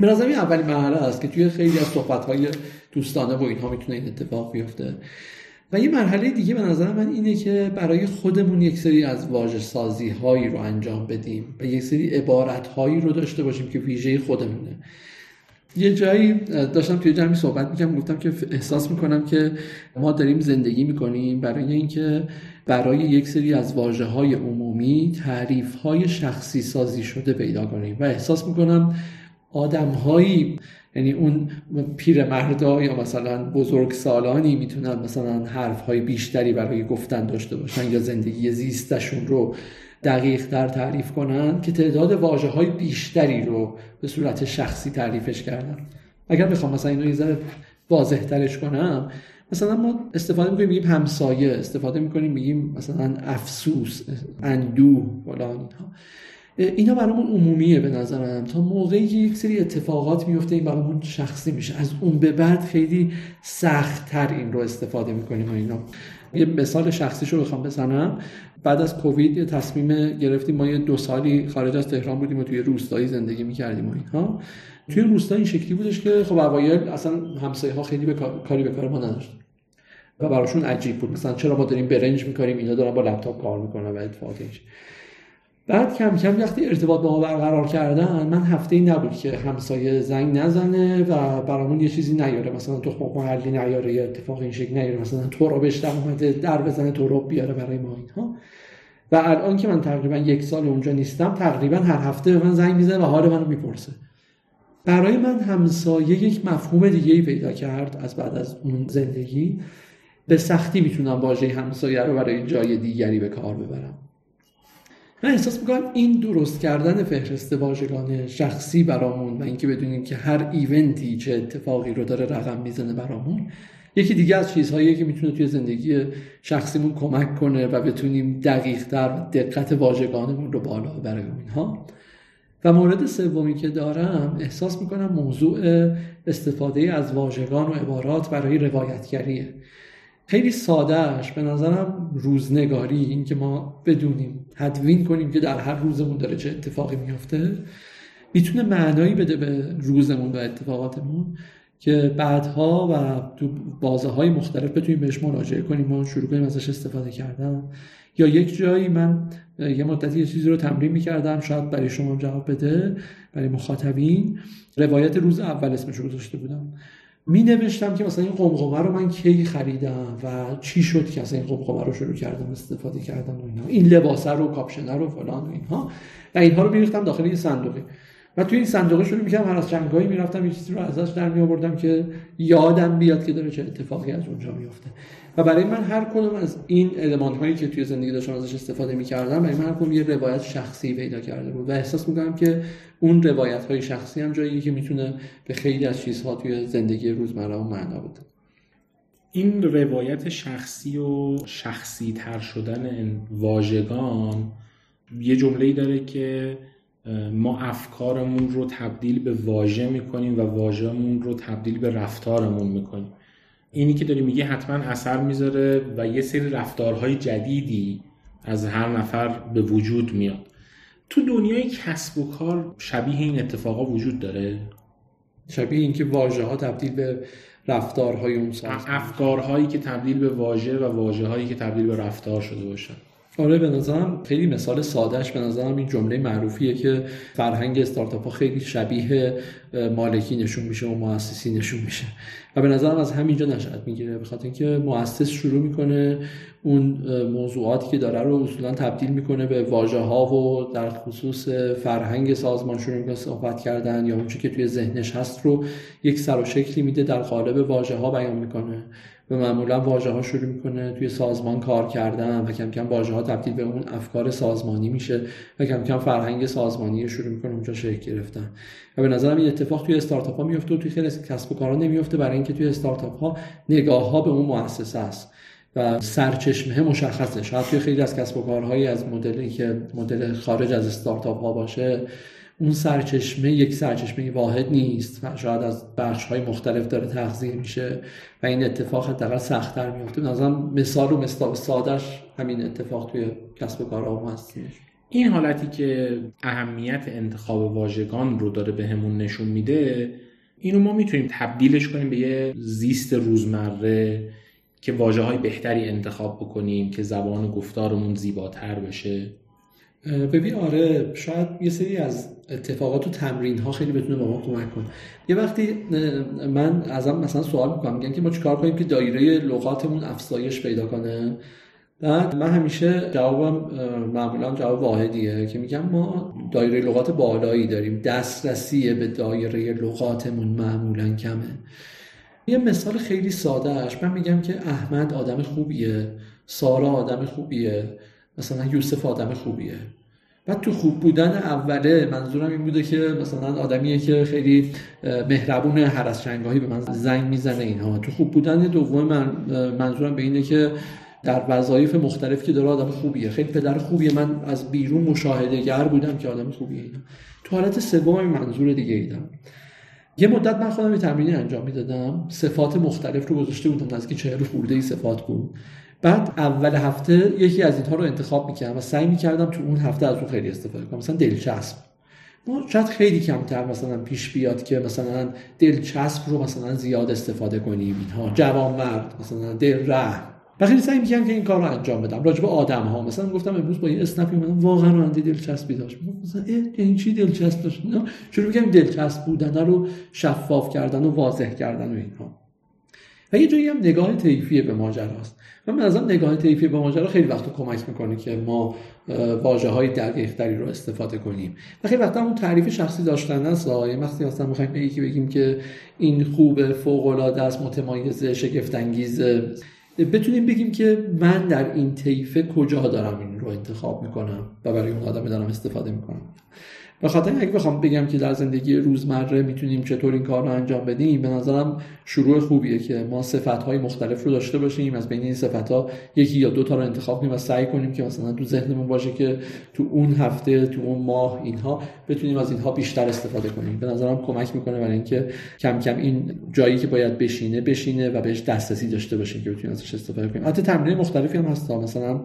به نظر این اولین مرحله است که توی خیلی از صحبت‌های دوستانه و اینها می‌تونه این اتفاق بیفته. و یه مرحله دیگه به نظر من اینه که برای خودمون یک سری از واژه سازی هایی رو انجام بدیم و یک سری عبارت هایی رو داشته باشیم که ویژه خودمونه. یه جایی داشتم توی جمعی صحبت می‌کنم گفتم که احساس می‌کنم که ما داریم زندگی می‌کنیم برای اینکه برای یک سری از واجه های عمومی تعریف های شخصی سازی شده پیدا کنیم. و احساس می‌کنم آدم هایی یعنی اون پیرمردا یا مثلا بزرگ سالانی می‌تونن مثلا حرف های بیشتری برای گفتن داشته باشن یا زندگی زیستشون رو دقیق در تعریف کنن که تعداد واجه های بیشتری رو به صورت شخصی تعریفش کردن. اگر بخوام مثلا اینو یه واضح ترش کنم مثلا ما استفاده می‌کنیم میگیم همسایه استفاده می‌کنیم میگیم مثلا افسوس اندوه فلان اینا برامون عمومیه به نظرم. تا موقعی که یک سری اتفاقات میفته این برامون شخصی میشه. از اون به بعد خیلی سخت تر این رو استفاده می‌کنیم و اینا. یه مثال شخصیش رو بخوام بزنم. بعد از کووید یه تصمیم گرفتیم. ما یه دو سالی خارج از تهران بودیم و توی روستایی زندگی می‌کردیم و اینها توی روستا این شکلی بودش که خب اوایل اصلا همسایه ها خیلی به کاری به کار ما نداشتن. و براشون عجیب بود. مثلا چرا ما داریم برنج می‌کنیم اینا دارن با لپتاپ کار می‌کنن و اتفاقاتش بعد کم کم وقتی ارتباط با ما برقرار کردن من هفته ای نبود که همسایه زنگ نزنه و برامون یه چیزی نیاره. مثلا تخم محلی نیاره یا اتفاق این شکل نیاره. مثلا تو رو بهش اومده در بزنه تو رو بیاره برای ما اینها. و الان که من تقریبا یک سال اونجا نیستم تقریبا هر هفته به من زنگ می‌زنه و حال منو می‌پرسه. برای من همسایه یک مفهوم دیگه ای پیدا کرد از بعد از اون زندگی. به سختی می‌تونم واژه همسایه رو برای جای دیگری به کار ببرم. من احساس می‌کنم این درست کردن فهرست واژگان شخصی برامون و اینکه بدونیم که هر ایونتی چه اتفاقی رو داره رقم می‌زنه برامون یکی دیگه از چیزهایی که می‌تونه توی زندگی شخصیمون کمک کنه و بتونیم دقیق در دقت واژگانمون رو بالا ببریم اینها. و مورد سومی که دارم احساس می‌کنم موضوع استفاده از واژگان و عبارات برای روایتگریه. خیلی سادهش به نظرم روزنگاری این که ما بدونیم تدوین کنیم که در هر روزمون داره چه اتفاقی میافته می‌تونه معنایی بده به روزمون و اتفاقاتمون که بعدها و تو بازه های مختلف بتونیم بهش مراجعه کنیم و شروع کنیم ازش استفاده کردن. یا یک جایی من یه مدتی یه چیزی رو تمرین می‌کردم شاید برای شما جواب بده برای مخاطبین. روایت روز اول اسمش رو گذاشته بودم. می نوشتم که مثلا این قمقمه رو من کی خریدم و چی شد که اصلا این قمقمه رو شروع کردم استفاده کردم و اینا. این لباسه رو کاپشنه رو فلان و اینها. و اینها رو میریختم داخل یه صندوقی و توی این صندوقه شروع می‌کردم هر از چنگایی می‌رفتم یه چیزی رو ازش در میآوردم که یادم بیاد که داره چه اتفاقی از اونجا میفته و برای من هر کدوم از این المان هایی که توی زندگی داشتم ازش استفاده می‌کردم برای من هر کدوم یه روایت شخصی پیدا کرده بود. و احساس می‌کنم که اون روایت های شخصی هم جایی که می‌تونه به خیلی از چیزها توی زندگی روزمره و معنا بده. این روایت شخصی و شخصی تر شدن واژگان یه جمله داره که ما افکارمون رو تبدیل به واژه می‌کنیم و واژهمون رو تبدیل به رفتارمون می‌کنیم. اینی که داری میگه حتما اثر می‌ذاره و یه سری رفتارهای جدیدی از هر نفر به وجود میاد. تو دنیای کسب و کار شبیه این اتفاقا وجود داره؟ شبیه اینکه واژه ها تبدیل به رفتارهای اون افکارهایی که تبدیل به واژه و واژه هایی که تبدیل به رفتار شده باشن. آره به نظرم خیلی مثال سادهش به نظرم این جمله معروفیه که فرهنگ استارتاپ ها خیلی شبیه مالکی نشون میشه و مؤسسی نشون میشه. و به نظرم از همینجا نشأت می‌گیره بخاطر اینکه مؤسس شروع می‌کنه اون موضوعاتی که داره رو اصولا تبدیل می‌کنه به واژه ها و در خصوص فرهنگ سازمان شروع می‌کنه صحبت کردن یا اونچه که توی ذهنش هست رو یک سر و شکلی میده در قالب واژه ها بیان می‌کنه. و معمولا واژه ها شروع می‌کنه. توی سازمان کار کردن و کم کم واژه ها تبدیل به اون افکار سازمانی میشه و کم کم فرهنگ سازمانی شروع می‌کنه اونجا شکل گرفتن. و به نظرم این اتفاق توی استارتاپ ها میفته و توی خیلی کسب و کارها نمیفته برای اینکه توی استارتاپ ها نگاه ها به اون مؤسسه است و سرچشمه مشخصه. شاید توی خیلی از کسب و کارهایی از مدلی که مدل خارج از استارتاپ ها باشه اون سرچشمه یک سرچشمه واحد نیست و شاید از بخش های مختلف داره تغذیه میشه و این اتفاق حداقل سختتر میفته نظرم مثال و مثال سادش همین اتفاق توی کسب و کارها هست. این حالتی که اهمیت انتخاب واژگان رو داره بهمون به نشون میده اینو ما می‌تونیم تبدیلش کنیم به یه زیست روزمره که واجه های بهتری انتخاب بکنیم که زبان گفتارمون زیباتر بشه. ببین آره شاید یه سری از اتفاقات و تمرین ها خیلی بتونه به ما کمک کنه. یه وقتی من ازم مثلا سوال می‌کنم میگن که ما چیکار کنیم که دایره لغاتمون افزایش پیدا کنه؟ بعد من همیشه جوابم معمولا جواب واحدیه که میگم ما دایره لغات بالایی داریم دسترسی به دایره لغاتمون معمولا کمه. یه مثال خیلی سادهش من میگم که احمد آدم خوبیه سارا آدم خوبیه. مثلا یوسف آدم خوبیه. بعد تو خوب بودن اوله منظورم این بوده که مثلا آدمیه که خیلی مهربون هر از به من زنگ می‌زنه اینها. تو خوب بودن دوم من منظورم به اینه که در وظایف مختلف که داره آدم خوبیه. خیلی پدر خوبیه. من از بیرون مشاهده گر بودم که آدم خوبیه اینا. تو حالت سوم منظور دیگه ایدم یه مدت من خودم یه تمرینی انجام می‌دادم. صفات مختلف رو گذاشته بودم. نزدیک چهل خورده ای صفات بود. بعد اول هفته یکی از اینها رو انتخاب می‌کردم و سعی می‌کردم تو اون هفته از اون خیلی استفاده کنم. مثلا دلچسب. ما شاید خیلی کمتر مثلا پیش بیاد که مثلا دلچسب رو مثلا زیاد استفاده کنیم اینها. جوان مرد مثلا دل رحم و خیلی سعی می‌کنم که این کار رو انجام بدم. راجع آدم ها مثلا گفتم امروز با یه اسنپی اومدم واقعا راننده دلچسبی داشت. مثلا این چی دلچسب داشت؟ شروع می‌کنم دلچسب بودن رو شفاف کردن و واضح کردن و اینها. و یه جایی هم نگاه طیفی به ماجراست و من ازم نگاه طیفی به ماجرا خیلی وقت کمک می‌کنه که ما واژه های دقیق تری رو استفاده کنیم. و خیلی وقتا اون تعریف شخصی داشتن است. یه وقتی مثلا می‌خوایم به یکی بگیم که این خوب فوق العاده است متمایز شگفت بتونیم بگیم که من در این طیفه کجا دارم این رو انتخاب می‌کنم و برای اون آدم دارم استفاده می‌کنم. به خاطر اگه بخوام بگم که در زندگی روزمره می‌تونیم چطور این کار رو انجام بدیم به نظرم شروع خوبیه که ما صفت مختلف رو داشته باشیم. از بین این صفت ها یکی یا دو تا رو انتخاب کنیم و سعی کنیم که مثلا تو ذهنمون باشه که تو اون هفته تو اون ماه اینها بتونیم از اینها بیشتر استفاده کنیم. به نظرم کمک می‌کنه برای اینکه کم کم این جایی که باید بشینه بشینه و بهش دسترسی داشته باشیم که بتونیم ازش استفاده کنیم. حتی تمرین مختلفی هم هست. مثلا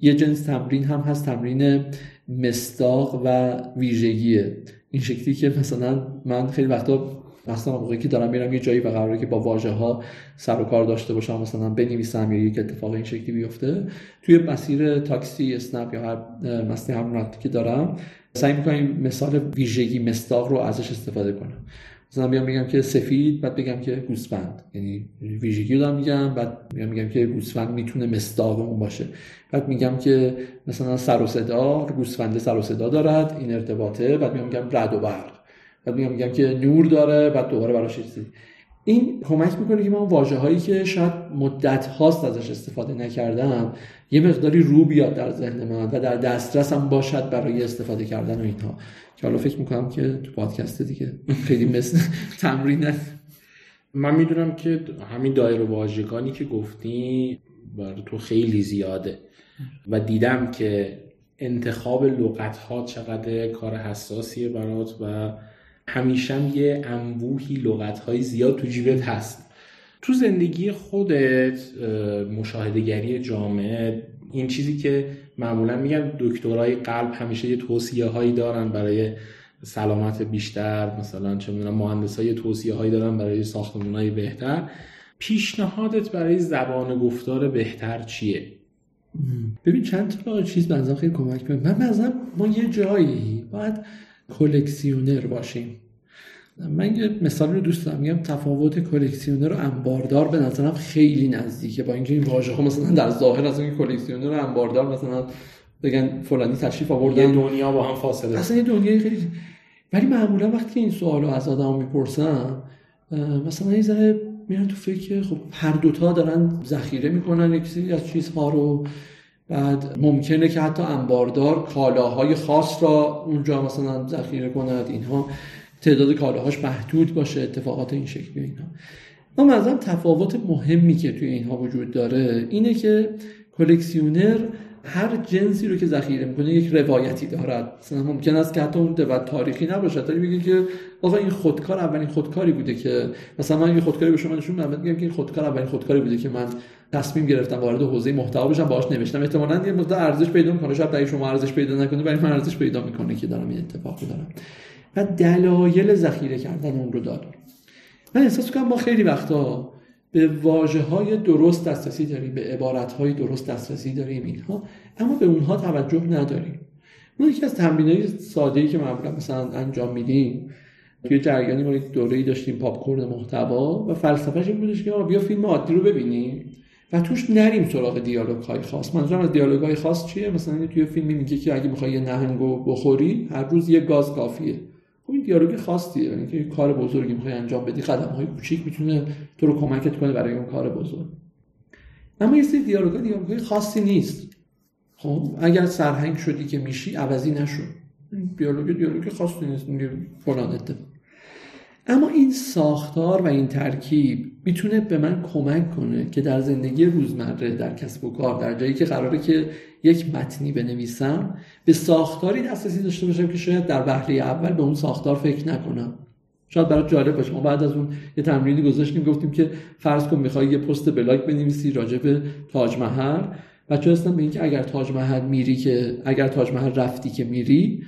یه جنس تمرین هم هست تمرین مستاق و ویژگیه. این شکلی که مثلا من خیلی وقتا مثلا موقعی که دارم میرم یه جایی و قراره که با واژه ها سر و کار داشته باشم مثلا بنویسم یا یک اتفاق این شکلی بیفته توی مسیر تاکسی اسنپ یا هر مسیر همون که دارم سعی می‌کنم مثال ویژگی مستاق رو ازش استفاده کنم. مثلا بیام میگم که سفید بعد بگم که گوسفند. یعنی ویژگی رو میگم بعد میگم میگم که گوسفند می‌تونه مستاق اون باشه. بعد میگم که مثلا سر و صدا گوسفند سر و صدا دارد این ارتباطه. بعد میگم میگم رد و برق. بعد میگم میگم که نور داره بعد دوباره براش چیزی. این کمک می‌کنه که من واژه هایی که شاید مدت هاست ازش استفاده نکردم یه مقداری رو بیاد در ذهن من و در دسترسم باشد برای استفاده کردن و اینها. که حالا فکر می‌کنم که تو پادکست دیگه خیلی مثل تمرین من می‌دونم که همین دایره واژگانی که گفتی برای تو خیلی زیاده و دیدم که انتخاب لغت ها چقدر کار حساسیه برات و همیشه یه انبوهی لغت های زیاد تو جیبت هست. تو زندگی خودت مشاهدهگری جامعه این چیزی که معمولا میگن دکترای قلب همیشه یه توصیه هایی دارن برای سلامت بیشتر مثلا چه می‌دونم مهندس های توصیه هایی دارن برای ساختمون های بهتر. پیشنهادت برای زبان گفتار بهتر چیه؟ ببین چند تا چیز بنظرم خیلی کمک کنه من بنظرم ما یه جایی باید کلکسیونر باشیم. من یه مثال رو دوست دارم. میگم تفاوت کلکسیونر و انباردار به نظرم خیلی نزدیکه. با اینکه این واژه ها مثلا در ظاهر از اینکه کلکسیونر و انباردار مثلا بگن فلانی تشریف آوردن. دنیا با هم فاصله. اصلا یه دنیای خیلی ولی معمولا وقتی این سوال رو از آدم می‌پرسم مثلا یه ذره میرن تو فکر خب هر دوتا دارن ذخیره می‌کنن یک از چیزها رو بعد ممکنه که حتی انباردار کالاهای خاص را اونجا مثلا ذخیره کند اینها تعداد کالاهاش محدود باشه اتفاقات این شکلی اینها. اما مثلا تفاوت مهمی که توی اینها وجود داره اینه که کلکسیونر هر جنسی رو که ذخیره می‌کنه یک روایتی دارد. مثلا ممکن است که حتی اون دوت تاریخی نباشد ولی میگه که آقا این خودکار اولین خودکاری بوده که مثلا من یه خودکاری به شما نشون میدم میگم که این خودکار اولین خودکاری بوده که من تصمیم گرفتم وارد حوزه محتوا بشم باهاش نوشتم. احتمالاً یه مقدار ارزش پیدا می‌کنه. شاید برای شما ارزش پیدا نکنه ولی من ارزش پیدا می‌کنه که دارم این اتفاقو دارم و دلایل ذخیره کردن اون رو دارم. من احساس کنم ما خیلی وقتا به واجه های درست دسترسی داریم به عبارت های درست دسترسی داریم اینها اما به اونها توجه نداریم. ما یکی از تمرین های ساده ای که معمولا مثلا انجام میدیم توی جریانی ما یک دوره داشتیم پاپ محتوا و فلسفهش این بودش که بیا فیلم عادی رو ببینیم. و توش نریم سراغ دیالوگ های خاص. منظورم از دیالوگ های خاص چیه؟ مثلا توی فیلمی میگه که اگه می‌خوای یه نهنگو بخوری هر روز یه گاز کافیه. خب این دیالوگ خاصیه یعنی که کار بزرگی می‌خوای انجام بدی قدم های کوچیک می‌تونه تو رو کمکت کنه برای اون کار بزرگ. اما یه سری دیالوگ دیالوگ خاصی نیست. خب اگر سرهنگ شدی که میشی عوضی نشو. دیالوگ دیالوگ خاصی نیست. فلان اتفاق اما این ساختار و این ترکیب می‌تونه به من کمک کنه که در زندگی روزمره در کسب و کار در جایی که قراره که یک متنی بنویسم به ساختاری دسترسی داشته باشم که شاید در بهره اول به اون ساختار فکر نکنم. شاید برای جالب باشه. ما بعد از اون یه تمرینی گذاشتیم گفتیم که فرض کن می‌خوای یه پست بلاگ بنویسی راجع به تاج محل. بچه هستن به اینکه اگر تاج محل میری که اگر تاج محل رفتی که میری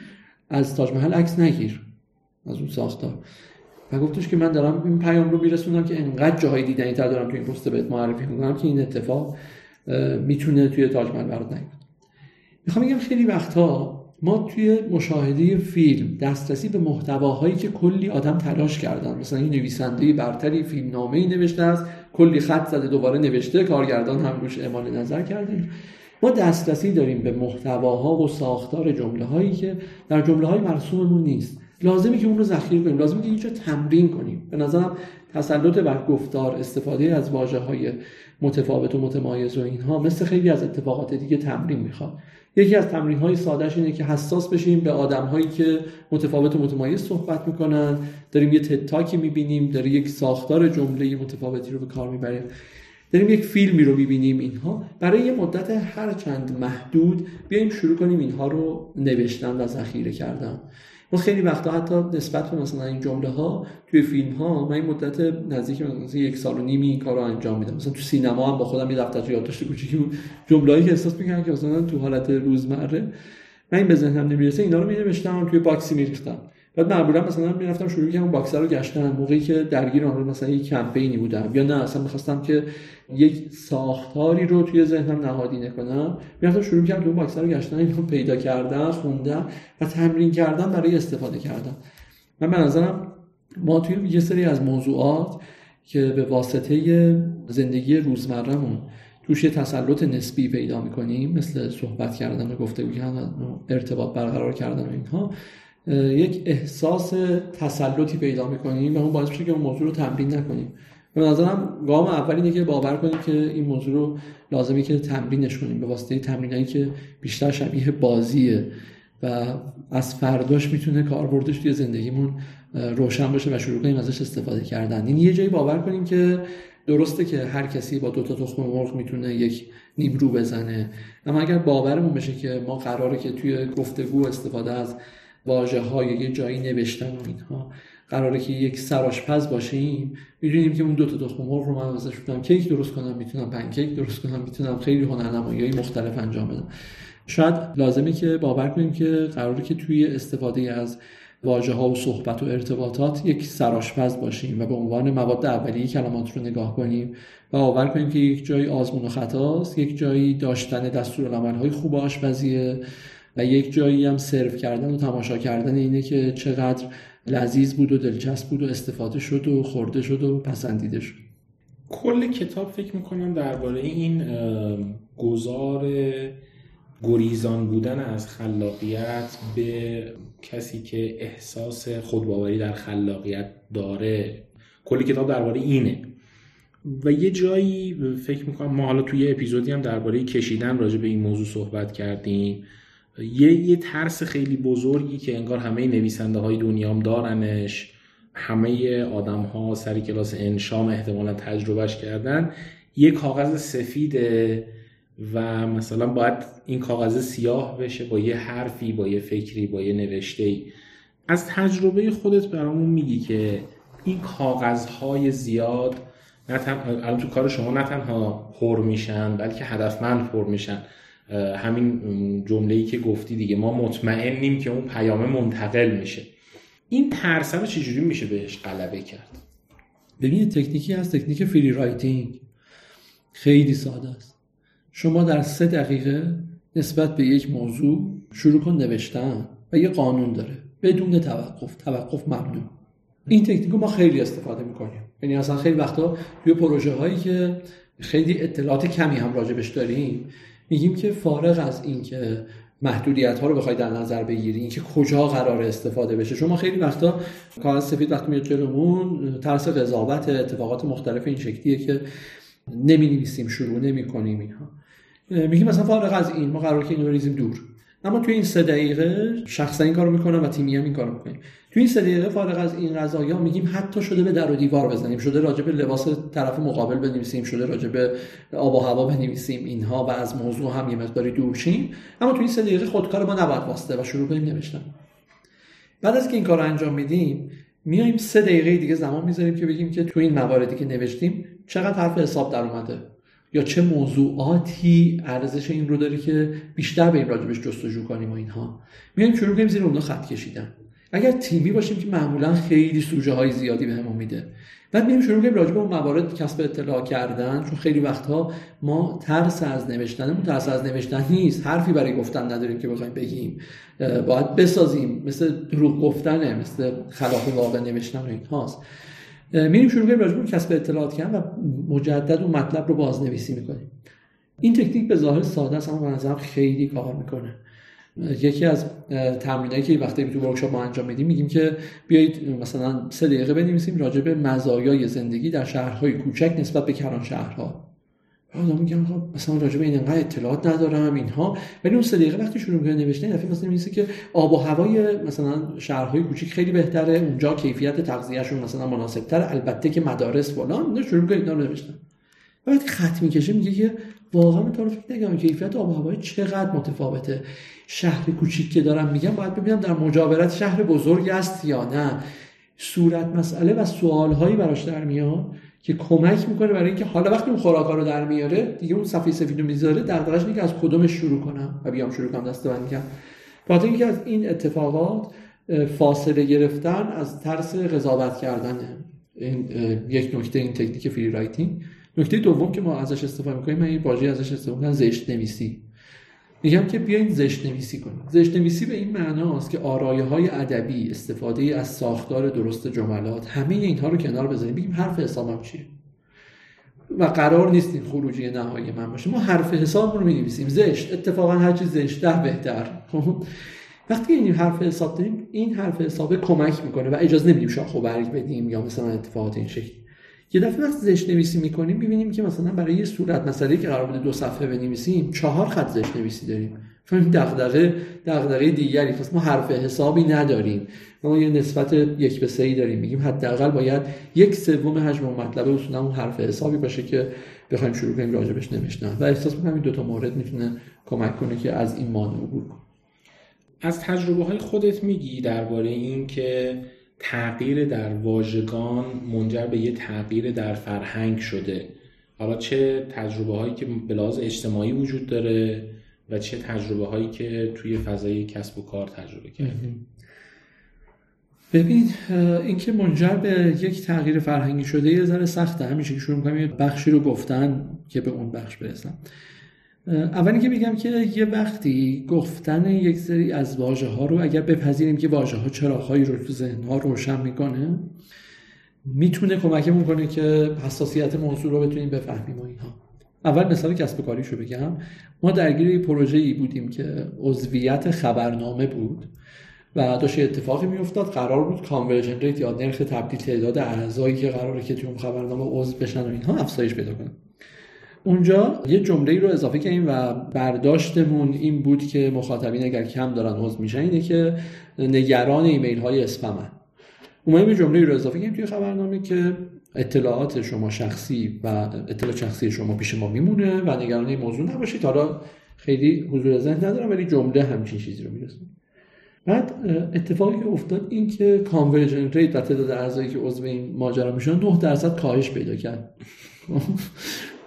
از تاج محل عکس نگیر. از اون ساختار. و گفتش که من دارم این پیام رو میرسونم که انقدر جاهای دیدنی تر دارم تو این پست بهت معرفی می‌کنم که این اتفاق می‌تونه توی تاج محل برات نیفته می‌خوام بگم خیلی وقتها ما توی مشاهده فیلم دسترسی به محتواهایی که کلی آدم تلاش کردن. مثلا این نویسنده برتری فیلمنامه ای نوشته است کلی خط زده دوباره نوشته کارگردان هم روش اعمال نظر کرده. ما دسترسی داریم به محتواها و ساختار جمله هایی که در جمله های مرسوممون نیست. لازمه که اون رو ذخیره کنیم لازمه که اینجا تمرین کنیم. به نظرم تسلط بر گفتار استفاده از واژه های متفاوت و متمایز و اینها مثل خیلی از اتفاقات دیگه تمرین می‌خواد. یکی از تمرین های سادهش اینه که حساس بشیم به آدم هایی که متفاوت و متمایز صحبت می‌کنن. داریم یه تتاکی می‌بینیم داریم یک ساختار جمله متفاوتی رو به کار می‌بریم داریم یک فیلمی رو می‌بینیم اینها. برای یه مدت هر چند محدود بیایم شروع کنیم اینها رو نوشتن و ذخیره کردن. ما خیلی وقتا حتی نسبت به مثلا این جمله ها توی فیلم ها من این مدت نزدیک مثلا یک سال و نیمی این کار رو انجام میدم. مثلا تو سینما هم با خودم یه دفتر یادداشت کوچیکی بود. جمله‌ای که احساس می‌کنم که مثلا تو حالت روزمره من این به ذهنم نمی‌رسه اینا رو می توی باکسی میریختم. بعد معمولا مثلا می‌رفتم شروع کردم باکسر رو گشتن موقعی که درگیر آن مثلا یک کمپینی بودم یا نه اصلا می‌خواستم که یک ساختاری رو توی ذهنم نهادینه کنم می‌رفتم شروع کردم اون باکسر رو گشتن اینو پیدا کردم خوندم و تمرین کردم برای استفاده کردم من به نظرم ما توی یه سری از موضوعات که به واسطه زندگی روزمرهمون توش یه تسلط نسبی پیدا می‌کنیم مثل صحبت کردن و گفتگو کردن و ارتباط برقرار کردن و اینها یک احساس تسلطی پیدا می‌کنیم و اون باعث میشه که اون موضوع رو تمرین نکنیم. به نظرم گام اول اینه که باور کنیم که این موضوع رو لازمی که تمرینش کنیم. به واسطه تمرینایی که بیشتر شبیه بازیه و از فرداش می‌تونه کاربردش توی زندگیمون روشن باشه و شروع کنیم ازش استفاده کردن. این یه جایی باور کنیم که درسته که هر کسی با دو تا تخم مرغ می‌تونه یک نیمرو بزنه. اما اگر باورمون بشه که ما قراره که توی گفتگو استفاده از واژه های یه جایی نوشتن و اینها. قراره که یک سراشپز باشیم. می‌دونیم که اون دو تا تخم مرغ رو من ازش کیک درست کنم می‌تونم پنکیک درست کنم می‌تونم خیلی هنرنمایی مختلف انجام بدم. شاید لازمه که باور کنیم که قراره که توی استفاده از واژه ها و صحبت و ارتباطات یک سراشپز باشیم و به عنوان مواد اولیه کلمات رو نگاه کنیم و باور کنیم که یک جایی آزمون و خطاست یک جایی داشتن دستورالعمل های خوب آشپزیه و یک جایی هم سرو کردن و تماشا کردن اینه که چقدر لذیذ بود و دلچسب بود و استفاده شد و خورده شد و پسندیده شد. کل کتاب فکر می‌کنم درباره این گذار گریزان بودن از خلاقیت به کسی که احساس خودباوری در خلاقیت داره. کلی کتاب درباره اینه. و یه جایی فکر می‌کنم ما حالا توی اپیزودی هم درباره کشیدن راجع به این موضوع صحبت کردیم. یه, یه ترس خیلی بزرگی که انگار همه نویسنده های دنیام دارنش. همه آدم ها سری کلاس انشام احتمالا تجربهش کردن. یه کاغذ سفیده و مثلا باید این کاغذ سیاه بشه با یه حرفی با یه فکری با یه نوشته ای از تجربه خودت برامون میگی که این کاغذهای زیاد نه الان تو کار شما نه تنها پر میشن بلکه هدفمند پر میشن. همین جمله‌ای که گفتی دیگه. ما مطمئنیم که اون پیامه منتقل میشه. این ترس رو چجوری میشه بهش غلبه کرد؟ ببین تکنیکی از تکنیک free writing. خیلی ساده است. شما در سه دقیقه نسبت به یک موضوع شروع کن نوشتن و یه قانون داره. بدون توقف. توقف ممنوع. این تکنیک ما خیلی استفاده می‌کنیم. یعنی اصلا خیلی وقتا توی پروژه هایی که خیلی اطلاعات کمی هم راجبش داریم میگیم که فارغ از این که محدودیت ها رو بخوای در نظر بگیری اینکه کجا قرار استفاده بشه. شما خیلی وقتا کاغذ سفید وقتی میاد جلومون ترس قضاوت اتفاقات مختلف این شکلیه که نمی نویسیم شروع نمی کنیم اینها. میگیم مثلا فارغ از این ما قرار که اینو ریزیم دور. اما توی این سه دقیقه شخصا این کارو می‌کنم و تیمی هم این کارو می‌کنیم توی این سه دقیقه فارغ از این قضایا میگیم حتی شده به در و دیوار بزنیم. شده راجع به لباس طرف مقابل بنویسیم شده راجع به آب و هوا بنویسیم. اینها و از موضوع هم یه مقداری دور شیم. اما توی این سه دقیقه خودکار ما نباید واسطه و شروع کنیم نوشتن. بعد از که این کار انجام میدیم میایم سه دقیقه دیگه زمان می‌ذاریم که بگیم که توی این مواردی که نوشتیم چقدر حرف حساب در اومده یا چه موضوعاتی ارزش این رو داره که بیشتر به این راجبش جستجو کنیم و اینها. میایم شروع کنیم زیر اونها خط کشیدن. اگر تیمی باشیم که معمولا خیلی سوژه های زیادی بهمون به میده. بعد میایم شروع کنیم راجع به اون موارد کسب اطلاع کردن چون خیلی وقتها ما ترس از نوشتنمون ترس از نوشتن نیست. حرفی برای گفتن نداریم که بخوایم بگیم. باید بسازیم. مثل دروغ گفتنه مثل خلاف واقع نوشتن و اینهاست. میریم شروع کنیم راجع کسب اطلاعات کردن و مجدد اون مطلب رو بازنویسی می‌کنیم. این تکنیک به ظاهر ساده است اما به خیلی کار می‌کنه. یکی از تمرینایی که وقتی تو ورکشاپ ما انجام میدیم میگیم که بیایید مثلا سه دقیقه بنویسیم راجع به مزایای زندگی در شهرهای کوچک نسبت به کران شهرها. آدم میگم خب مثلا راجع به این انقدر اطلاعات ندارم اینها. ولی اون سه دقیقه وقتی شروع می‌کنه نوشتن دفعه مثلا میگه که آب و هوای مثلا شهرهای کوچیک خیلی بهتره اونجا کیفیت تغذیهشون مثلا مناسبتر البته که مدارس فلان شروع می‌کنه اینا نوشتن. وقتی خط می‌کشه میگه که واقعا من تو فکر نگم کیفیت آب و هوای چقدر متفاوته. شهر کوچیک که دارم میگم باید ببینم در مجاورت شهر بزرگ است یا نه. صورت مسئله و سوالهایی براش در میاد. که کمک می‌کنه برای اینکه حالا وقتی اون خوراکا رو در میاره دیگه اون صفحه سفید رو می‌ذاره اینه که از کدومش شروع کنم و بیام شروع کنم دسته بندی کنم خاطر اینکه از این اتفاقات فاصله گرفتن از ترس قضاوت کردنه این یک نکته این تکنیک free writing نکته دوم که ما ازش استفاده می‌کنیم این واژه ازش استفاده می‌کنم زشت نویسی میگم که بیاین زشت نویسی کنیم. زشت نویسی به این معناست که آرایه های ادبی استفاده از ساختار درست جملات همه اینها رو کنار بذاریم. بگیم حرف حسابم چیه؟ و قرار نیست این خروجی نهایی من باشه. ما حرف حساب رو می زشت. اتفاقا هر چیز زشت ده بهتر. خب؟ وقتی این حرف حساب داریم این حرف حساب کمک می‌کنه و اجازه نمیدیم شاخ و برگ بدیم یا مثلا اتفاقات این شکلی یه دفعه وقتی زشت نویسی می‌کنیم ببینیم که مثلا برای یه صورت مسئله که قرار بوده دو صفحه بنویسیم چهار خط زشت نویسی داریم فهمیم دغدغه دغدغه دیگری پس ما حرف حسابی نداریم. ما یه نسبت یک به سه داریم. میگیم حداقل باید یک سوم حجم مطلب اصولا اون حرف حسابی باشه که بخوایم شروع کنیم راجبش نوشتن. و احساس می‌کنم این دو تا مورد می‌تونه کمک کنه که از این مانع عبور کنیم از تجربه های خودت میگی درباره این که تغییر در واژگان منجر به یه تغییر در فرهنگ شده. حالا چه تجربه هایی که به لحاظ اجتماعی وجود داره و چه تجربه هایی که توی فضای کسب و کار تجربه کردی ببین اینکه منجر به یک تغییر فرهنگی شده یه ذره سخته. همیشه که شروع کنم یه بخشی رو گفتن که به اون بخش برسم. اولی که میگم که یه وقتی گفتن یک سری از واژه ها رو اگر بپذیریم که واژه ها چراغهایی رو تو ذهن ها روشن می‌کنه می‌تونه کمکمون کنه که حساسیت موضوع رو بتونیم بفهمیم و اینها. اول مثال کسب کاریشو بگم. ما درگیر پروژه ای بودیم که عضویت خبرنامه بود و داشت اتفاقی میافتاد. قرار بود conversion rate یا نرخ تبدیل تعداد اعضایی که قراره که اون خبرنامه عضو بشن و اینها افزایش پیدا کنه. اونجا یه جمله رو اضافه کردیم و برداشتمون این بود که مخاطبین اگر کم دارن عضو میشن اینه که نگران ایمیل های اسپمن. اومدیم یه جمله رو اضافه کردیم توی خبرنامه که اطلاعات شما شخصی و اطلاع شخصی شما پیش ما میمونه و نگران این موضوع نباشید. حالا خیلی حضور ذهن ندارم ولی جمله همچین چیزی رو می‌رسه بعد اتفاقی که افتاد این که conversion rate و تعداد اعضایی که عضو این ماجرا میشن 9 درصد کاهش پیدا کرد.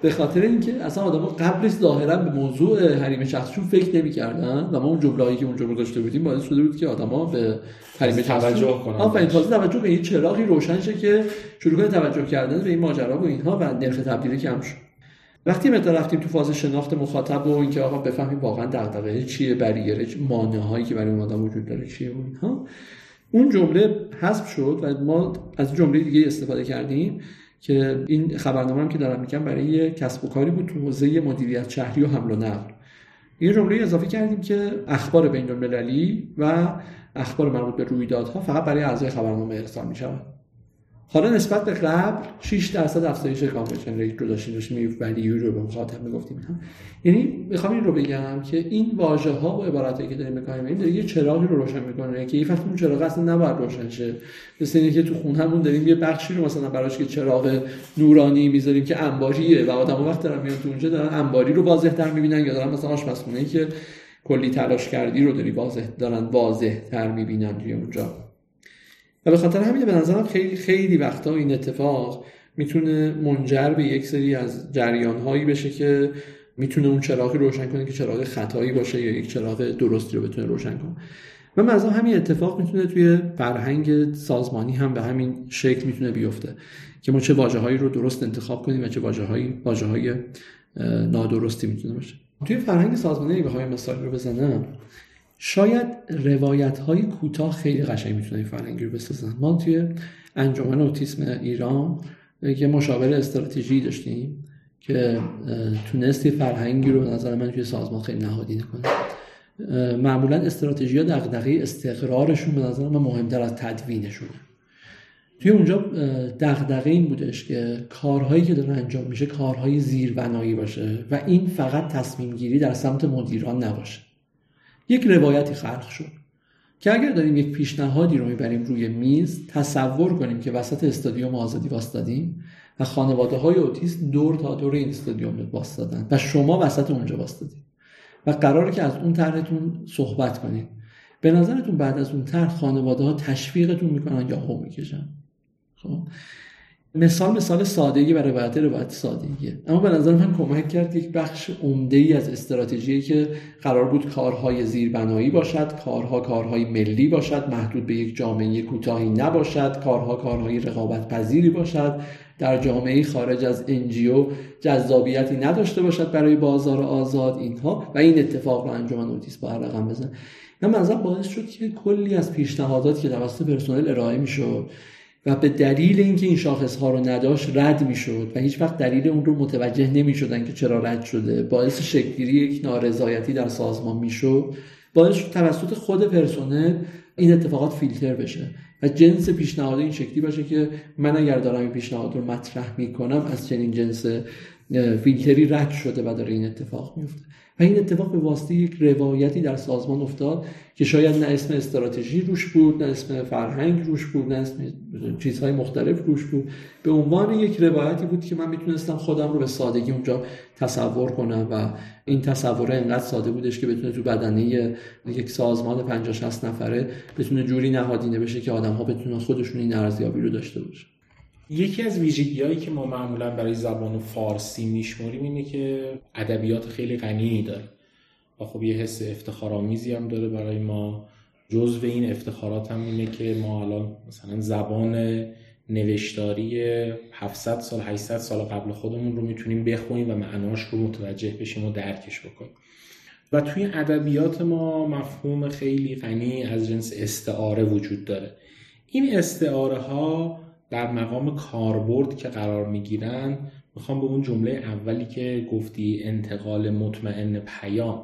به خاطر اینکه اصلا آدما قبلش ظاهرا به موضوع حریم شخصیشون فکر نمی‌کردن و ما اون جمله‌ای که اونجا گذاشته بودیم باعث شده بود که آدما به حریم توجه کنن آفرین تازه توجه به این چراغی روشن شه که شروع کنه توجه کردن به این ماجرا و اینها و نرخ تبدیل کم شد وقتی مثلا رفتیم تو فاز شناخت مخاطب و اینکه آقا بفهمیم واقعا دغدغه چیه بریره مانعهایی که برای اون آدم وجود داره چیه و اینها. اون جمله حذف شد و ما از جمله دیگه استفاده کردیم. که این خبرنامه هم که دارم میگم برای کسب و کاری بود تو حوزه مدیریت شهری و حمل و نقل. یه جمله اضافه کردیم که اخبار بین المللی و اخبار مربوط به رویدادها فقط برای اعضای خبرنامه ارسال می‌شود. حالا نسبت به قبل 6 درصد افزایش conversion rate رو داشتیم داشتیم value رو به مخاطب می‌گفتیم یعنی می‌خوام این رو بگم که این واژه ها و عبارتی که داریم می‌کنیم این داره یه چراغی رو روشن می‌کنه که این وقت اون چراغ اصلا نباید روشن شه. مثل اینکه تو خونهمون داریم یه بخشی رو مثلا براش که چراغ نورانی می‌ذاریم که انباریه و آدم وقت دارن میان تو اونجا دارن انباری رو واضح تر می‌بینن یا دارن مثلا آشپزخونه که کلی تلاش کردی رو داری واضح دارن واضح تر می‌بینن توی اونجا. و به خاطر همین به نظرم خیلی خیلی وقتا این اتفاق می‌تونه منجر به یک سری از جریان هایی بشه که می‌تونه اون چراغی روشن کنه که چراغ خطایی باشه یا یک چراغ درستی رو بتونه روشن کنه. و مثلا همین اتفاق می‌تونه توی فرهنگ سازمانی هم به همین شکل می‌تونه بیفته که ما چه واجه هایی رو درست انتخاب کنیم و چه واجه هایی واجه های نادرستی می‌تونه باشه. توی فرهنگ سازمانی بخوایم مثال رو بزنم شاید روایت های کوتاه خیلی قشنگ می‌تونه فرهنگی رو بسازن ما توی انجمن اوتیسم ایران یه مشاور استراتژی داشتیم که تونستی فرهنگی رو نظر من توی سازمان خیلی نهادینه کنه. معمولا استراتژی ها دغدغه استقرارشون به نظر من مهمتر از تدوینشونه. توی اونجا دغدغه این بودش که کارهایی که داره انجام میشه کارهای زیربنایی باشه و این فقط تصمیم گیری در سمت مدیران نباشه. یک روایتی خلق شد که اگر داریم یک پیشنهادی رو می‌بریم روی میز تصور کنیم که وسط استادیوم آزادی واستادیم و خانواده های اوتیست دور تا دور این استادیوم واستادن و شما وسط اونجا واستادید و قراره که از اون طرحتون صحبت کنید. به نظرتون بعد از اون طرح خانواده ها تشویقتون می‌کنن یا هو می‌کشن؟ خب. مثال مثال سادگی برای روایت روایت سادگیه. اما به نظر من کمک کرد یک بخش عمده ای از استراتژی که قرار بود کارهای زیربنایی باشد کارها کارهای ملی باشد محدود به یک جامعه کوتاهی نباشد کارها کارهای رقابت پذیری باشد در جامعه خارج از انجیو جذابیتی نداشته باشد برای بازار آزاد اینها. و این اتفاق رو انجمن نوتیس با رقم بزن. نه منظر باعث شد که کلی از پیشنهادات که توسط پرسنل ارائه می‌شد و به دلیل اینکه این شاخص ها رو نداشت رد می‌شد و هیچ وقت دلیل اون رو متوجه نمی شدن که چرا رد شده باعث شکلگیری یک نارضایتی در سازمان می‌شد. باعث توسط خود پرسنل این اتفاقات فیلتر بشه و جنس پیشنهاد این شکلی باشه که من اگر دارم این پیشنهاد رو مطرح می‌کنم از چنین جنس فیلتری رد شده و داره این اتفاق میفته. و این اتفاق به واسطه یک روایتی در سازمان افتاد که شاید نه اسم استراتژی روش بود نه اسم فرهنگ روش بود نه اسم چیزهای مختلف روش بود. به عنوان یک روایتی بود که من می‌تونستم خودم رو به سادگی اونجا تصور کنم و این تصور انقدر ساده بودش که بتونه تو بدنه یک سازمان 50 60 نفره بتونه جوری نهادینه بشه که آدم ها بتونن خودشون این ارزیابی رو داشته باشه یکی از ویژگی هایی که ما معمولا برای زبان فارسی میشماریم اینه که ادبیات خیلی غنی داره و خب یه حس افتخارآمیزی هم داره برای ما. جزو این افتخارات هم اینه که ما الان مثلا زبان نوشتاری 700 سال 800 سال قبل خودمون رو می‌تونیم بخونیم و معناش رو متوجه بشیم و درکش بکنیم. و توی ادبیات ما مفهوم خیلی غنی از جنس استعاره وجود داره. این استعاره ها در مقام کاربرد که قرار می‌گیرن می‌خوام به اون جمله اولی که گفتی انتقال مطمئن پیام.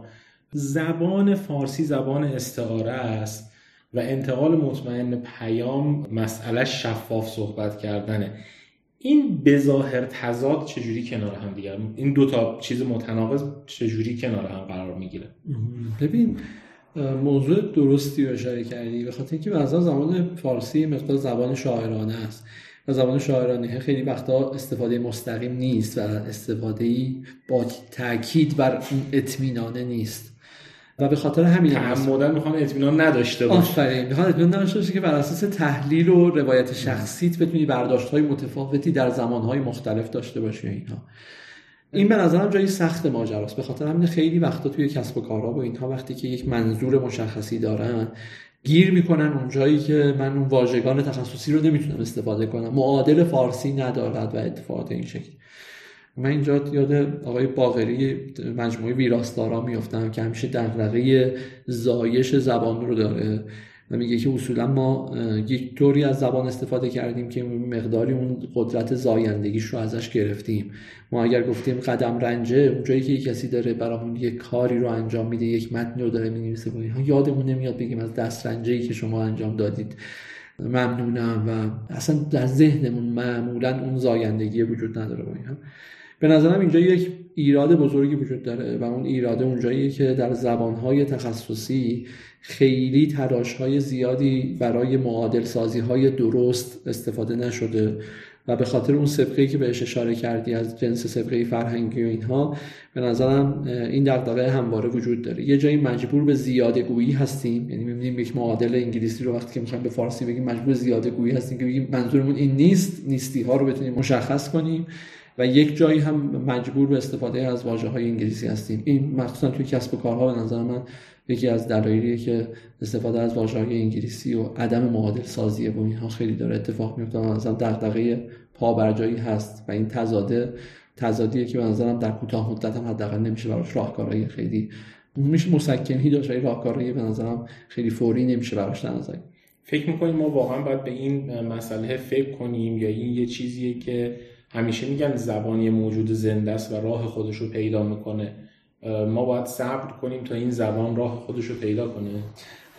زبان فارسی زبان استعاره است و انتقال مطمئن پیام مسئله شفاف صحبت کردنه. این بظاهر تضاد چجوری کنار هم دیگر؟ این دو تا چیز متناقض چجوری کنار هم قرار می‌گیره؟ ببین موضوع درستی رو اشاره کردی به خاطر اینکه بعضا زبان فارسی مقدار زبان شاعرانه است و زبان شاعرانه خیلی وقتا استفاده مستقیم نیست و استفاده ای با تاکید بر اون اطمینانه نیست. و به خاطر همین تعمدن می‌خوان اطمینان نداشته باشه. آفرین. می‌خوان اطمینان نداشته باشه که بر اساس تحلیل و روایت شخصیت بتونی برداشت های متفاوتی در زمان های مختلف داشته باشی اینها این به نظرم جایی سخت ماجراست. به خاطر همین خیلی وقتا توی کسب و کارها و اینها وقتی که یک منظور مشخصی دارن گیر می‌کنن اون جایی که من اون واژگان تخصصی رو نمی‌تونم استفاده کنم. معادل فارسی ندارد و اتفاقات این شکل. من اینجا یاد آقای باغری مجموعه ویراستارا میفتم که همیشه دغدغه زایش زبان رو داره. و میگه که اصولا ما یک طوری از زبان استفاده کردیم که مقداری اون قدرت زایندگیش رو ازش گرفتیم. ما اگر گفتیم قدم رنجه اونجایی که کسی داره برامون یک کاری رو انجام میده یک متنی رو داره می‌نویسه ها یادمون نمیاد بگیم از دست رنجه که شما انجام دادید. ممنونم و اصلا در ذهنمون معمولا اون زایندگی وجود نداره با این به نظرم اینجا یک ایراد بزرگی وجود داره و اون ایراده اونجاییه که در زبانهای تخصصی خیلی های زیادی برای معادل سازی های درست استفاده نشده و به خاطر اون سبقه که بهش اشاره کردی از جنس سبقه فرهنگی و اینها به نظرم این دغدغه همواره وجود داره. یه جایی مجبور به زیاده گویی هستیم یعنی می‌بینیم یک معادل انگلیسی رو وقتی که می‌خوایم به فارسی بگیم مجبور زیاده گویی هستیم که بگیم منظورمون این نیست نیستی ها رو بتونیم مشخص کنیم و یک جایی هم مجبور به استفاده از واژه های انگلیسی هستیم. این مخصوصا توی کسب و کارها به نظر من یکی از دلایلیه که استفاده از واژه های انگلیسی و عدم معادل سازی با اینها خیلی داره اتفاق میفته. مثلا دغدغه پابرجایی هست و این تضاده تضادیه که به نظرم در کوتاه مدت هم حداقل نمیشه براش راهکارهای خیلی میشه مسکنی داشت ولی راهکارهای به نظرم خیلی فوری نمیشه براش در فکر می‌کنیم ما واقعا باید به این مسئله فکر کنیم یا این یه چیزیه که همیشه میگن زبانی موجود زنده است و راه خودش رو پیدا می‌کنه. ما باید صبر کنیم تا این زبان راه خودش رو پیدا کنه.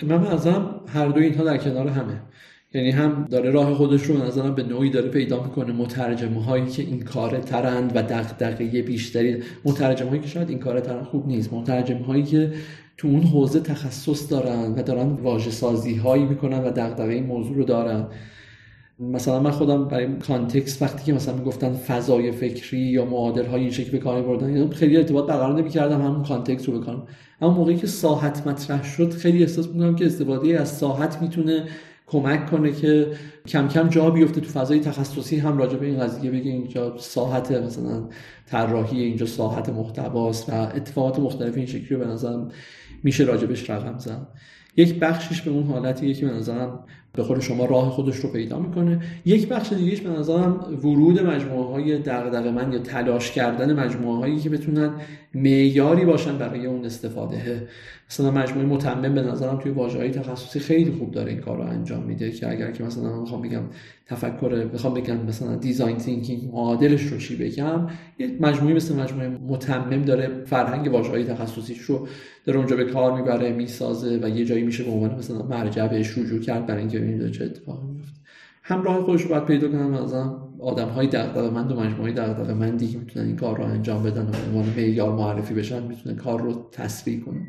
من ازم هر دو اینها در کنار همه. یعنی هم داره راه خودش رو نظرم به نوعی داره پیدا می‌کنه. مترجمه هایی که این کار ترند و دغدغه بیشتری مترجمه هایی که شاید این کار ترند خوب نیست. مترجمه هایی که تو اون حوزه تخصص دارن و دارن واژه سازی هایی می‌کنن و دغدغه این موضوع رو دارن. مثلا من خودم برای context وقتی که مثلا می‌گفتن فضای فکری یا معادل های این شکل به کار بردن یعنی خیلی ارتباط برقرار نمی‌کردم همون context رو بکنم. اما موقعی که ساحت مطرح شد خیلی احساس می‌کنم که استفاده از ساحت می‌تونه کمک کنه که کم کم جا بیفته تو فضای تخصصی هم راجع به این قضیه بگه اینجا ساحت مثلا طراحی اینجا ساحت محتواست و اتفاقات مختلف این شکلی رو به نظرم میشه راجبش رقم زد. یک بخشش به اون حالتیه که به نظرم به خود شما راه خودش رو پیدا می‌کنه. یک بخش دیگهش به نظرم ورود مجموعه های دغدغه من یا تلاش کردن مجموعه هایی که بتونن معیاری باشن برای اون استفاده. مثلا مجموعه متمم به نظرم توی واژه های تخصصی خیلی خوب داره این کار رو انجام میده که اگر که مثلا می‌خوام بگم تفکر بخوام بگم مثلا دیزاین تینکینگ معادلش رو چی بگم یه مجموعه مثل مجموعه متمم داره فرهنگ واژه های تخصصیش رو در اونجا به کار می‌بره می‌سازه و یه جایی میشه به عنوان مثلا مرجع بهش رجوع کرد برای اینکه ببینید چه اتفاقی میفته همراه خودش باید پیدا کنم مثلا آدم های مند و مجموعه دغدغه مندی که می‌تونن این کار رو انجام بدن و عنوان معیار معرفی بشن می‌تونه کار رو تسریع کنن.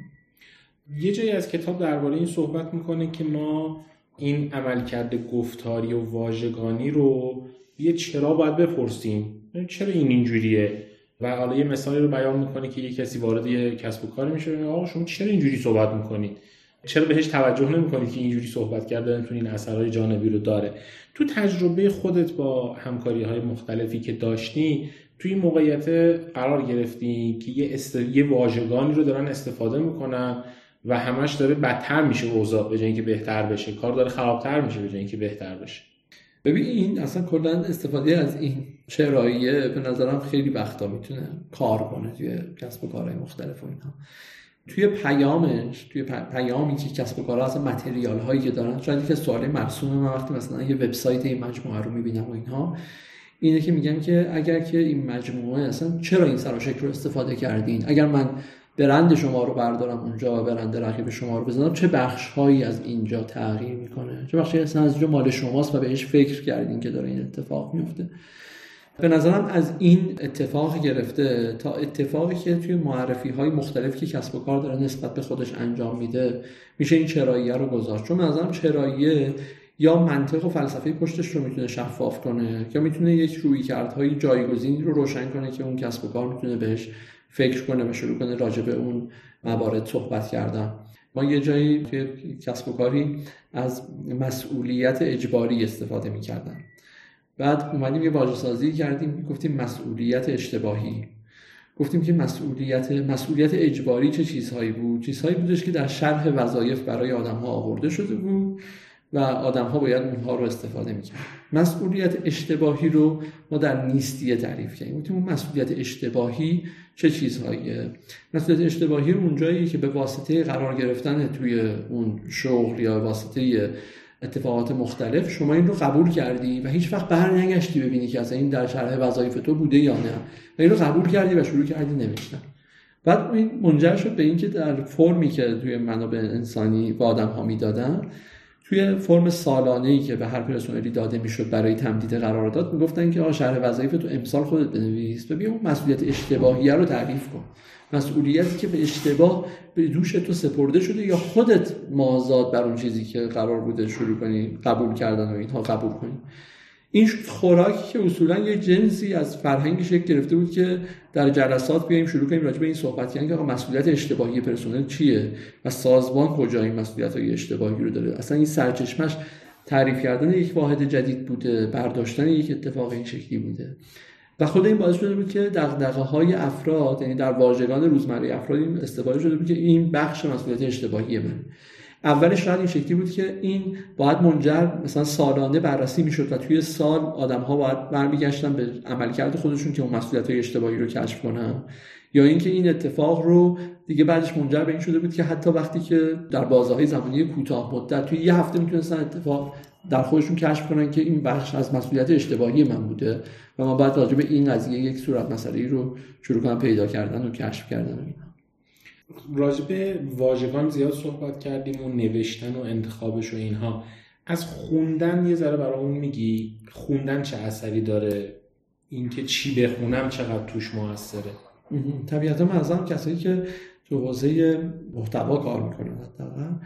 یه جایی از کتاب درباره این صحبت می‌کنه که ما این عملکرد گفتاری و واژگانی رو یه چرا باید بپرسیم. چرا این اینجوریه؟ و حالا یه مثالی رو بیان می‌کنه که یه کسی وارد یه کسب و کاری میشه آقا شما چرا اینجوری صحبت می‌کنید؟ چرا بهش توجه نمی‌کنید که اینجوری صحبت کردن تو این اثرهای جانبی رو داره؟ تو تجربه خودت با همکاری های مختلفی که داشتی توی این موقعیت قرار گرفتی که یه, است... یه واژگانی رو دارن استفاده می‌کنن و همش داره بدتر میشه اوضاع به اینکه بهتر بشه. کار داره خرابتر میشه به اینکه بهتر بشه. ببین این اصلا کلا استفاده از این شرایه به نظرم خیلی وقتا می‌تونه کار کنه توی کسب و کارهای مختلف و اینها. توی پیامش توی پیامی که کسب و کارها اصلا متریال هایی که دارن شاید که سوال مرسوم من وقتی مثلا یه وبسایت این مجموعه رو می‌بینم و اینها اینه که میگم که اگر که این مجموعه اصلا چرا این سر و شکل رو استفاده کردین؟ اگر من برند شما رو بردارم اونجا و برند رقیب شما رو بزنم چه بخش هایی از اینجا تغییر می‌کنه؟ چه بخشی اصلا از اینجا مال شماست و بهش فکر کردین که داره این اتفاق میفته به نظرم از این اتفاق گرفته تا اتفاقی که توی معرفی های مختلفی که کسب و کار داره نسبت به خودش انجام میده میشه این چراییه رو گذاشت. چون نظرم چراییه یا منطق و فلسفه پشتش رو می‌تونه شفاف کنه یا می‌تونه یک روی کردهای جایگزین رو روشن کنه که اون کسب و کار می‌تونه بهش فکر کنه و شروع کنه راجع به اون موارد صحبت کردن. ما یه جایی توی کسب و کاری از مسئولیت اجباری استفاده می‌کردن. بعد اومدیم یه واژه سازی کردیم گفتیم مسئولیت اشتباهی. گفتیم که مسئولیت مسئولیت اجباری چه چیزهایی بود؟ چیزهایی بودش که در شرح وظایف برای آدم ها آورده شده بود و آدم ها باید اونها رو استفاده می‌کرد مسئولیت اشتباهی رو ما در نیستیه تعریف کردیم. گفتیم اون مسئولیت اشتباهی چه چیزهاییه؟ مسئولیت اشتباهی اونجایی که به واسطه قرار گرفتن توی اون شغل یا واسطه اتفاقات مختلف شما این رو قبول کردی و هیچ وقت بر نگشتی ببینی که اصلا این در شرح وظایف تو بوده یا نه. و این رو قبول کردی و شروع کردی نوشتن. بعد این منجر شد به اینکه در فرمی که توی منابع انسانی به آدم ها می‌دادن توی فرم سالانه ای که به هر پرسنلی داده می‌شد برای تمدید قرارداد می‌گفتن که آ شرح وظایف تو امسال خودت بنویس و بیا اون مسئولیت اشتباهیه رو تعریف کن. مسئولیتی که به اشتباه به دوش تو سپرده شده یا خودت مازاد بر اون چیزی که قرار بوده شروع کنی قبول کردن و اینها قبول کنی. این خوراکی که اصولا یه جنسی از فرهنگ شکل گرفته بود که در جلسات بیایم شروع کنیم راجع به این صحبت. کردن که آقا مسئولیت اشتباهی پرسنل چیه؟ و سازمان کجا این مسئولیت های اشتباهی رو داره؟ اصلا این سرچشمش تعریف کردن یک واحد جدید بوده برداشتن یک اتفاق این شکلی بوده. و خود این باعث شده بود که دغدغه های افراد یعنی در واژگان روزمره افراد این استفاده شده بود که این بخش مسئولیت اشتباهی من. اولش شاید این شکلی بود که این باید منجر مثلا سالانه بررسی می‌شد و توی سال آدم ها باید برمیگشتن به عملکرد خودشون که اون مسئولیت های اشتباهی رو کشف کنن. یا اینکه این اتفاق رو دیگه بعدش منجر به این شده بود که حتی وقتی که در بازه زمانی کوتاه مدت توی یه هفته می‌تونستن اتفاق در خودشون کشف کنن که این بخش از مسئولیت اشتباهی من بوده و ما باید راجع به این قضیه یک صورت مسئله رو شروع کنم پیدا کردن و کشف کردن راجع به واژگان زیاد صحبت کردیم و نوشتن و انتخابش و اینها. از خوندن یه ذره برامون میگی خوندن چه اثری داره؟ اینکه چی بخونم چقدر توش موثره؟ طبیعتا من کسایی که تو حوزه محتوا کار می‌کنن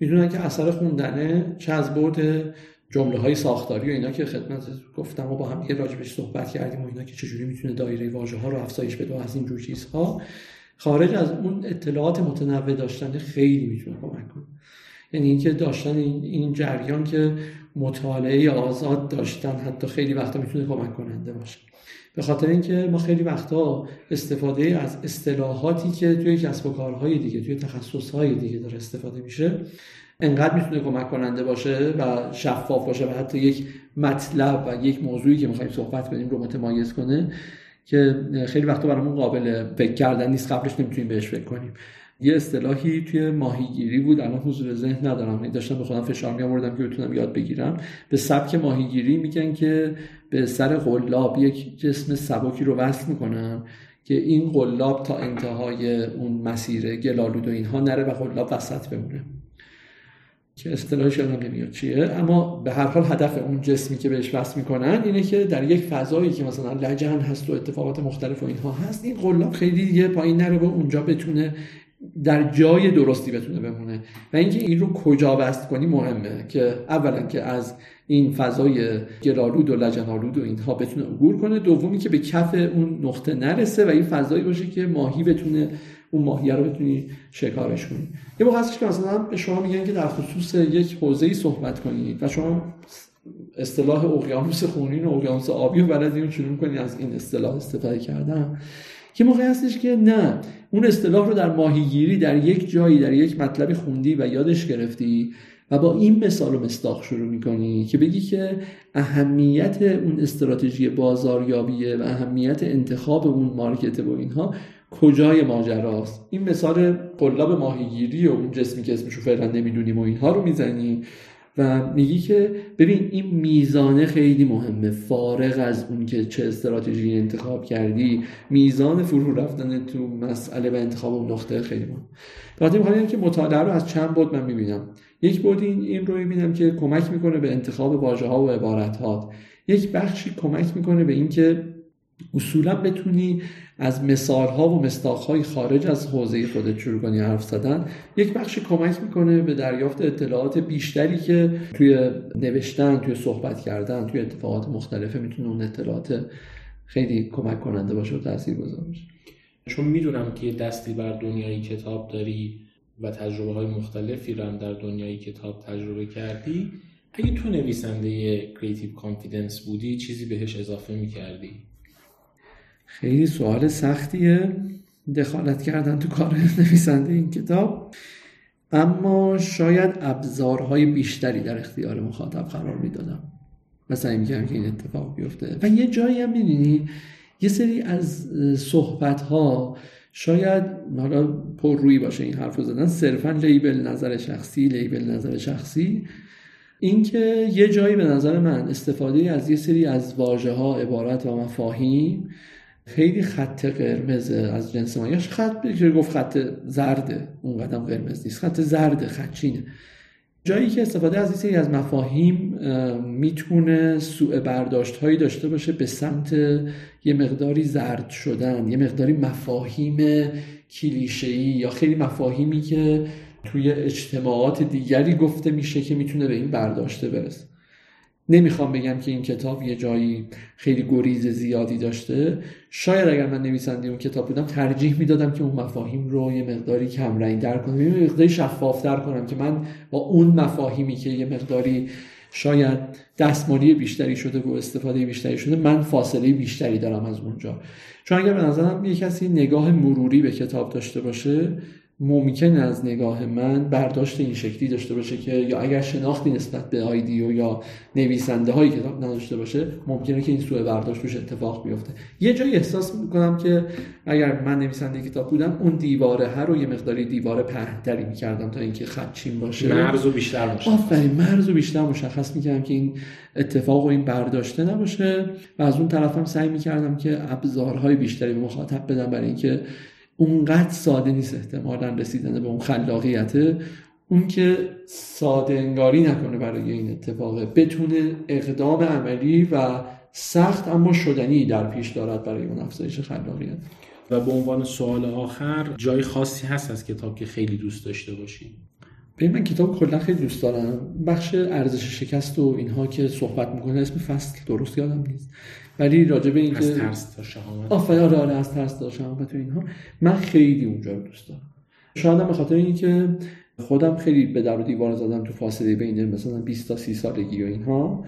می‌دونن که اثر خوندنه چه از برد جمله های ساختاری و اینا که خدمت گفتم و با هم یه راجبش صحبت کردیم و اینا که چجوری می‌تونه دایره واژه ها رو افزایش بده و از این جور چیزها. خارج از اون اطلاعات متنوع داشتن خیلی می‌تونه کمک کنه. یعنی اینکه داشتن این جریان که مطالعه آزاد داشتن حتی خیلی وقتا می‌تونه کمک کننده باشه. به خاطر اینکه ما خیلی وقتا استفاده از اصطلاحاتی که توی کسب و کارهای دیگه توی تخصصهای دیگه داره استفاده میشه انقدر می‌تونه کمک کننده باشه و شفاف باشه و حتی یک مطلب و یک موضوعی که می‌خوایم صحبت کنیم رو متمایز کنه. که خیلی وقتا برامون قابل فکر کردن نیست قبلش نمی‌تونیم بهش فکر کنیم. یه اصطلاحی توی ماهیگیری بود الان حضور ذهن ندارم. داشتم به خودم فشار می آوردم که بتونم یاد بگیرم. به سبک ماهیگیری میگن که به سر قلاب یک جسم سبکی رو وصل می‌کنن که این قلاب تا انتهای اون مسیر گلالود و اینها نره و قلاب وسط بمونه. که اصطلاحش یادم نمیاد. چیه؟ اما به هر حال هدف اون جسمی که بهش وصل می‌کنن اینه که در یک فضایی که مثلا لجن هست و اتفاقات مختلف و اینها هست این قلاب خیلی دیگه پایین نره و اونجا بتونه در جای درستی بتونه بمونه. و اینکه این رو کجا بست کنی مهمه که اولا که از این فضای گلالود و لجنالود و اینها بتونه عبور کنه دومی که به کف اون نقطه نرسه و این فضایی باشه که ماهی بتونه اون ماهیه رو بتونی شکارش کنی. یه موقع هستش که مثلا به شما میگن که در خصوص یک حوزه ای صحبت کنید و شما اصطلاح اقیانوس خونین و اقیانوس آبی و بلدین شروع کنید از این اصطلاح استفاده کردن. که موقع هستش که نه اون اصطلاح رو در ماهیگیری در یک جایی در یک مطلبی خوندی و یادش گرفتی و با این مثال و مستاق شروع می‌کنی که بگی که اهمیت اون استراتژی بازاریابیه و اهمیت انتخاب اون مارکت و اینها کجای ماجراست؟ این مثال قلاب ماهیگیری و اون جسمی که اسمشو فعلا نمی‌دونیم و اینها رو می‌زنی و میگی که ببین این میزانه خیلی مهمه فارغ از اون که چه استراتژی انتخاب کردی میزان فرو رفتن تو مسئله و انتخاب اون نقطه خیلی مهم. وقتی که مطالعه رو از چند بود من می‌بینم. یک بود این, این رو می‌بینم که کمک می‌کنه به انتخاب واژه ها و عبارت ها یک بخشی کمک می‌کنه به اینکه اصولا بتونی از مثال ها و مصداق های خارج از حوزه خودت شروع کنی حرف زدن. یک بخشی کمک می‌کنه به دریافت اطلاعات بیشتری که توی نوشتن توی صحبت کردن توی اتفاقات مختلفه می‌تونه اون اطلاعات خیلی کمک کننده باشه و تاثیر گذار باشه. چون می‌دونم که دستی بر دنیای کتاب داری و تجربه های مختلفی رو هم در دنیای کتاب تجربه کردی اگه تو نویسنده Creative Confidence بودی چیزی بهش اضافه می‌کردی. خیلی سوال سختیه. دخالت کردن تو کار نویسنده این کتاب. اما شاید ابزارهای بیشتری در اختیار مخاطب قرار می‌دادم. و سعی می‌کردم که این اتفاق بیفته. و یه جایی هم می‌دونی یه سری از صحبت ها شاید حالا پر روی باشه این حرف زدن صرفا لیبل نظر شخصی لیبل نظر شخصی. اینکه یه جایی به نظر من استفاده از یه سری از واژه ها عبارت و مفاهیم خیلی خط قرمز از جنس ما. یا خط که گفت خط زرده اون قدم قرمز نیست. خط زرده خطچینه جایی که استفاده از این سری از مفاهیم می‌تونه سوء برداشت هایی داشته باشه به سمت یه مقداری زرد شدن یه مقداری مفاهیم کلیشه‌ای یا خیلی مفاهیمی که توی اجتماعات دیگری گفته میشه که می‌تونه به این برداشته برسه. نمی‌خوام بگم که این کتاب یه جایی خیلی گریز زیادی داشته. شاید اگر من نویسنده اون کتاب بودم ترجیح می‌دادم که اون مفاهیم رو یه مقداری کم در کنم. یه مقداری شفافتر کنم که من با اون مفاهیمی که یه مقداری شاید دستمالی بیشتری شده و استفاده بیشتری شده من فاصله بیشتری دارم از اونجا. چون اگر به نظرم یه کسی نگاه مروری به کتاب داشته باشه ممکن از نگاه من برداشت این شکلی داشته باشه که یا اگر شناختی نسبت به آیدیو یا نویسنده های کتاب نداشته باشه ممکنه که این سوء برداشت روش اتفاق بیفته. یه جایی احساس می‌کنم که اگر من نویسنده کتاب بودم اون دیواره هر رو یه مقداری دیواره پهتری می‌کردم تا اینکه خدچین باشه. مرز و بیشتر باشه. آفرین مرز و بیشتر مشخص می‌کردم که این اتفاق و این برداشته نباشه. و از اون طرفم سعی می‌کردم که ابزارهای بیشتری به مخاطب بدم برای اینکه اونقدر ساده نیست احتمالا رسیدن به اون خلاقیت. اون که ساده انگاری نکنه برای این اتفاقه بتونه اقدام عملی و سخت اما شدنی در پیش دارد برای اون افزایش خلاقیت. و به عنوان سوال آخر جای خاصی هست از کتاب که خیلی دوست داشته باشی به من کتاب کلا خیلی دوست دارم. بخش ارزش شکست و اینها که صحبت می‌کنه اسم فصل درست یادم نیست. ولی راجع به اینکه از ترس تا شهامت. آفرین آره آره از ترس تا شهامت و اینها من خیلی اونجا رو دوست دارم. شاید به خاطر اینکه خودم خیلی به در دیوار زدم تو فاصله بین مثلا 20 تا 30 سالگی و اینها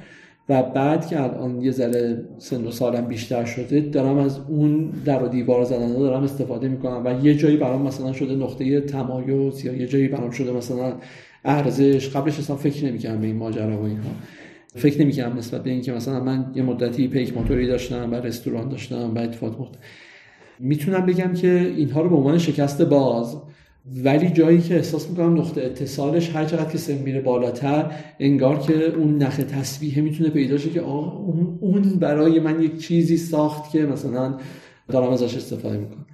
و بعد که الان یه ذره سن و سالم بیشتر شده دارم از اون در و دیوار زدن دارم استفاده می‌کنم و یه جایی برام مثلا شده نقطه تمایز یا یه جایی برام شده مثلا ارزش قبلش اصلا فکر نمی‌کردم به این ماجرا و اینها. فکر نمی‌کردم نسبت به اینکه مثلا من یه مدتی پیک موتوری داشتم و رستوران داشتم و اتفاقات مختلف می‌تونم بگم که اینها رو به عنوان شکست باز ولی جایی که احساس می‌کنم نقطه اتصالش هر چقدر که سن میره بالاتر انگار که اون نخ تسبیحه می‌تونه پیدا شه که آه اون برای من یک چیزی ساخت که مثلا دارم ازش استفاده می‌کنم.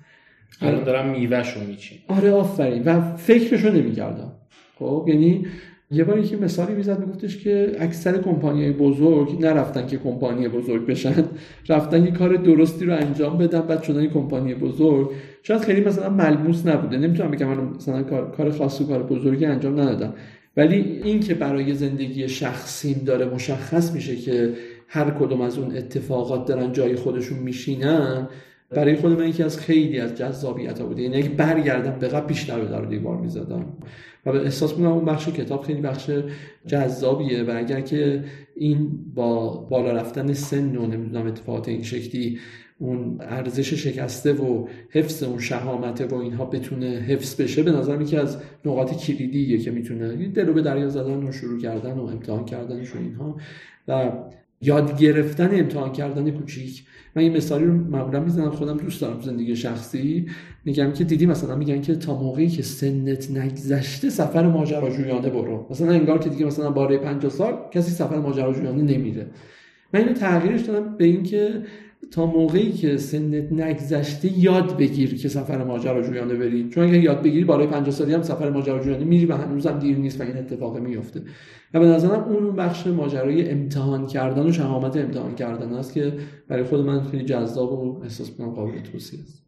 الان دارم میوهشو میچین آره آفرین. و فکرشو نمی‌کردم. خب یعنی یه بار یکی مثالی می‌زد میگفتش که اکثر کمپانی بزرگ نرفتن که کمپانی بزرگ بشن رفتن یه کار درستی رو انجام بدن بعد شدن کمپانی بزرگ. شاید خیلی مثلا ملموس نبوده. نمی‌تونم بگم من مثلا کار خاصی کار بزرگی انجام ندادم. ولی این که برای زندگی شخصیم داره مشخص میشه که هر کدوم از اون اتفاقات دارن جای خودشون میشینن برای خود من یکی از خیلی از جذابیت بوده. یعنی اگه برگردم به قبل بیشتر به در دیوار می‌زدم. و به احساس می‌کنم اون بخش کتاب خیلی بخش جذابیه و اگر که این با بالا رفتن سن و نمی‌دونم اتفاقات این شکلی اون ارزش شکسته و حفظ اون شهامته و اینها بتونه حفظ بشه به نظر که از نقاط کلیدیه که می‌تونه. دل رو به دریا زدن و شروع کردن و امتحان کردنش و اینها. و یاد گرفتن امتحان کردن کوچیک. من این مثالی رو معمولا می‌زنم خودم دوست دارم زندگی شخصی. میگم که دیدی مثلا میگن که تا موقعی که سنت نگذشته سفر ماجراجویانه برو. مثلا انگار که دیگه مثلا باره 50 سال کسی سفر ماجراجویانه نمیره. من اینو تغییرش دادم به اینکه تا موقعی که سنت نگذشته یاد بگیر که سفر ماجراجویانه بری. چون اگه یاد بگیری بالای 50 سالی هم سفر ماجراجویانه میری و هنوزم دیر نیست و این اتفاق میفته. و به نظرم اون بخش ماجرای امتحان کردن و شهامت امتحان کردن است که برای خود من خیلی جذاب و احساس کنم قابل توصیه است.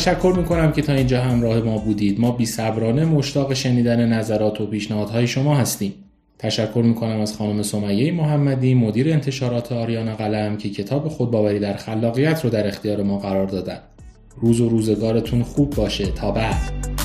تشکر می‌کنم که تا اینجا همراه ما بودید. ما بی صبرانه مشتاق شنیدن نظرات و پیشنهادهای شما هستیم. تشکر می‌کنم از خانم سمیه محمدی مدیر انتشارات آریانا قلم که کتاب خودباوری در خلاقیت رو در اختیار ما قرار دادن. روز و روزگارتون خوب باشه. تا بعد.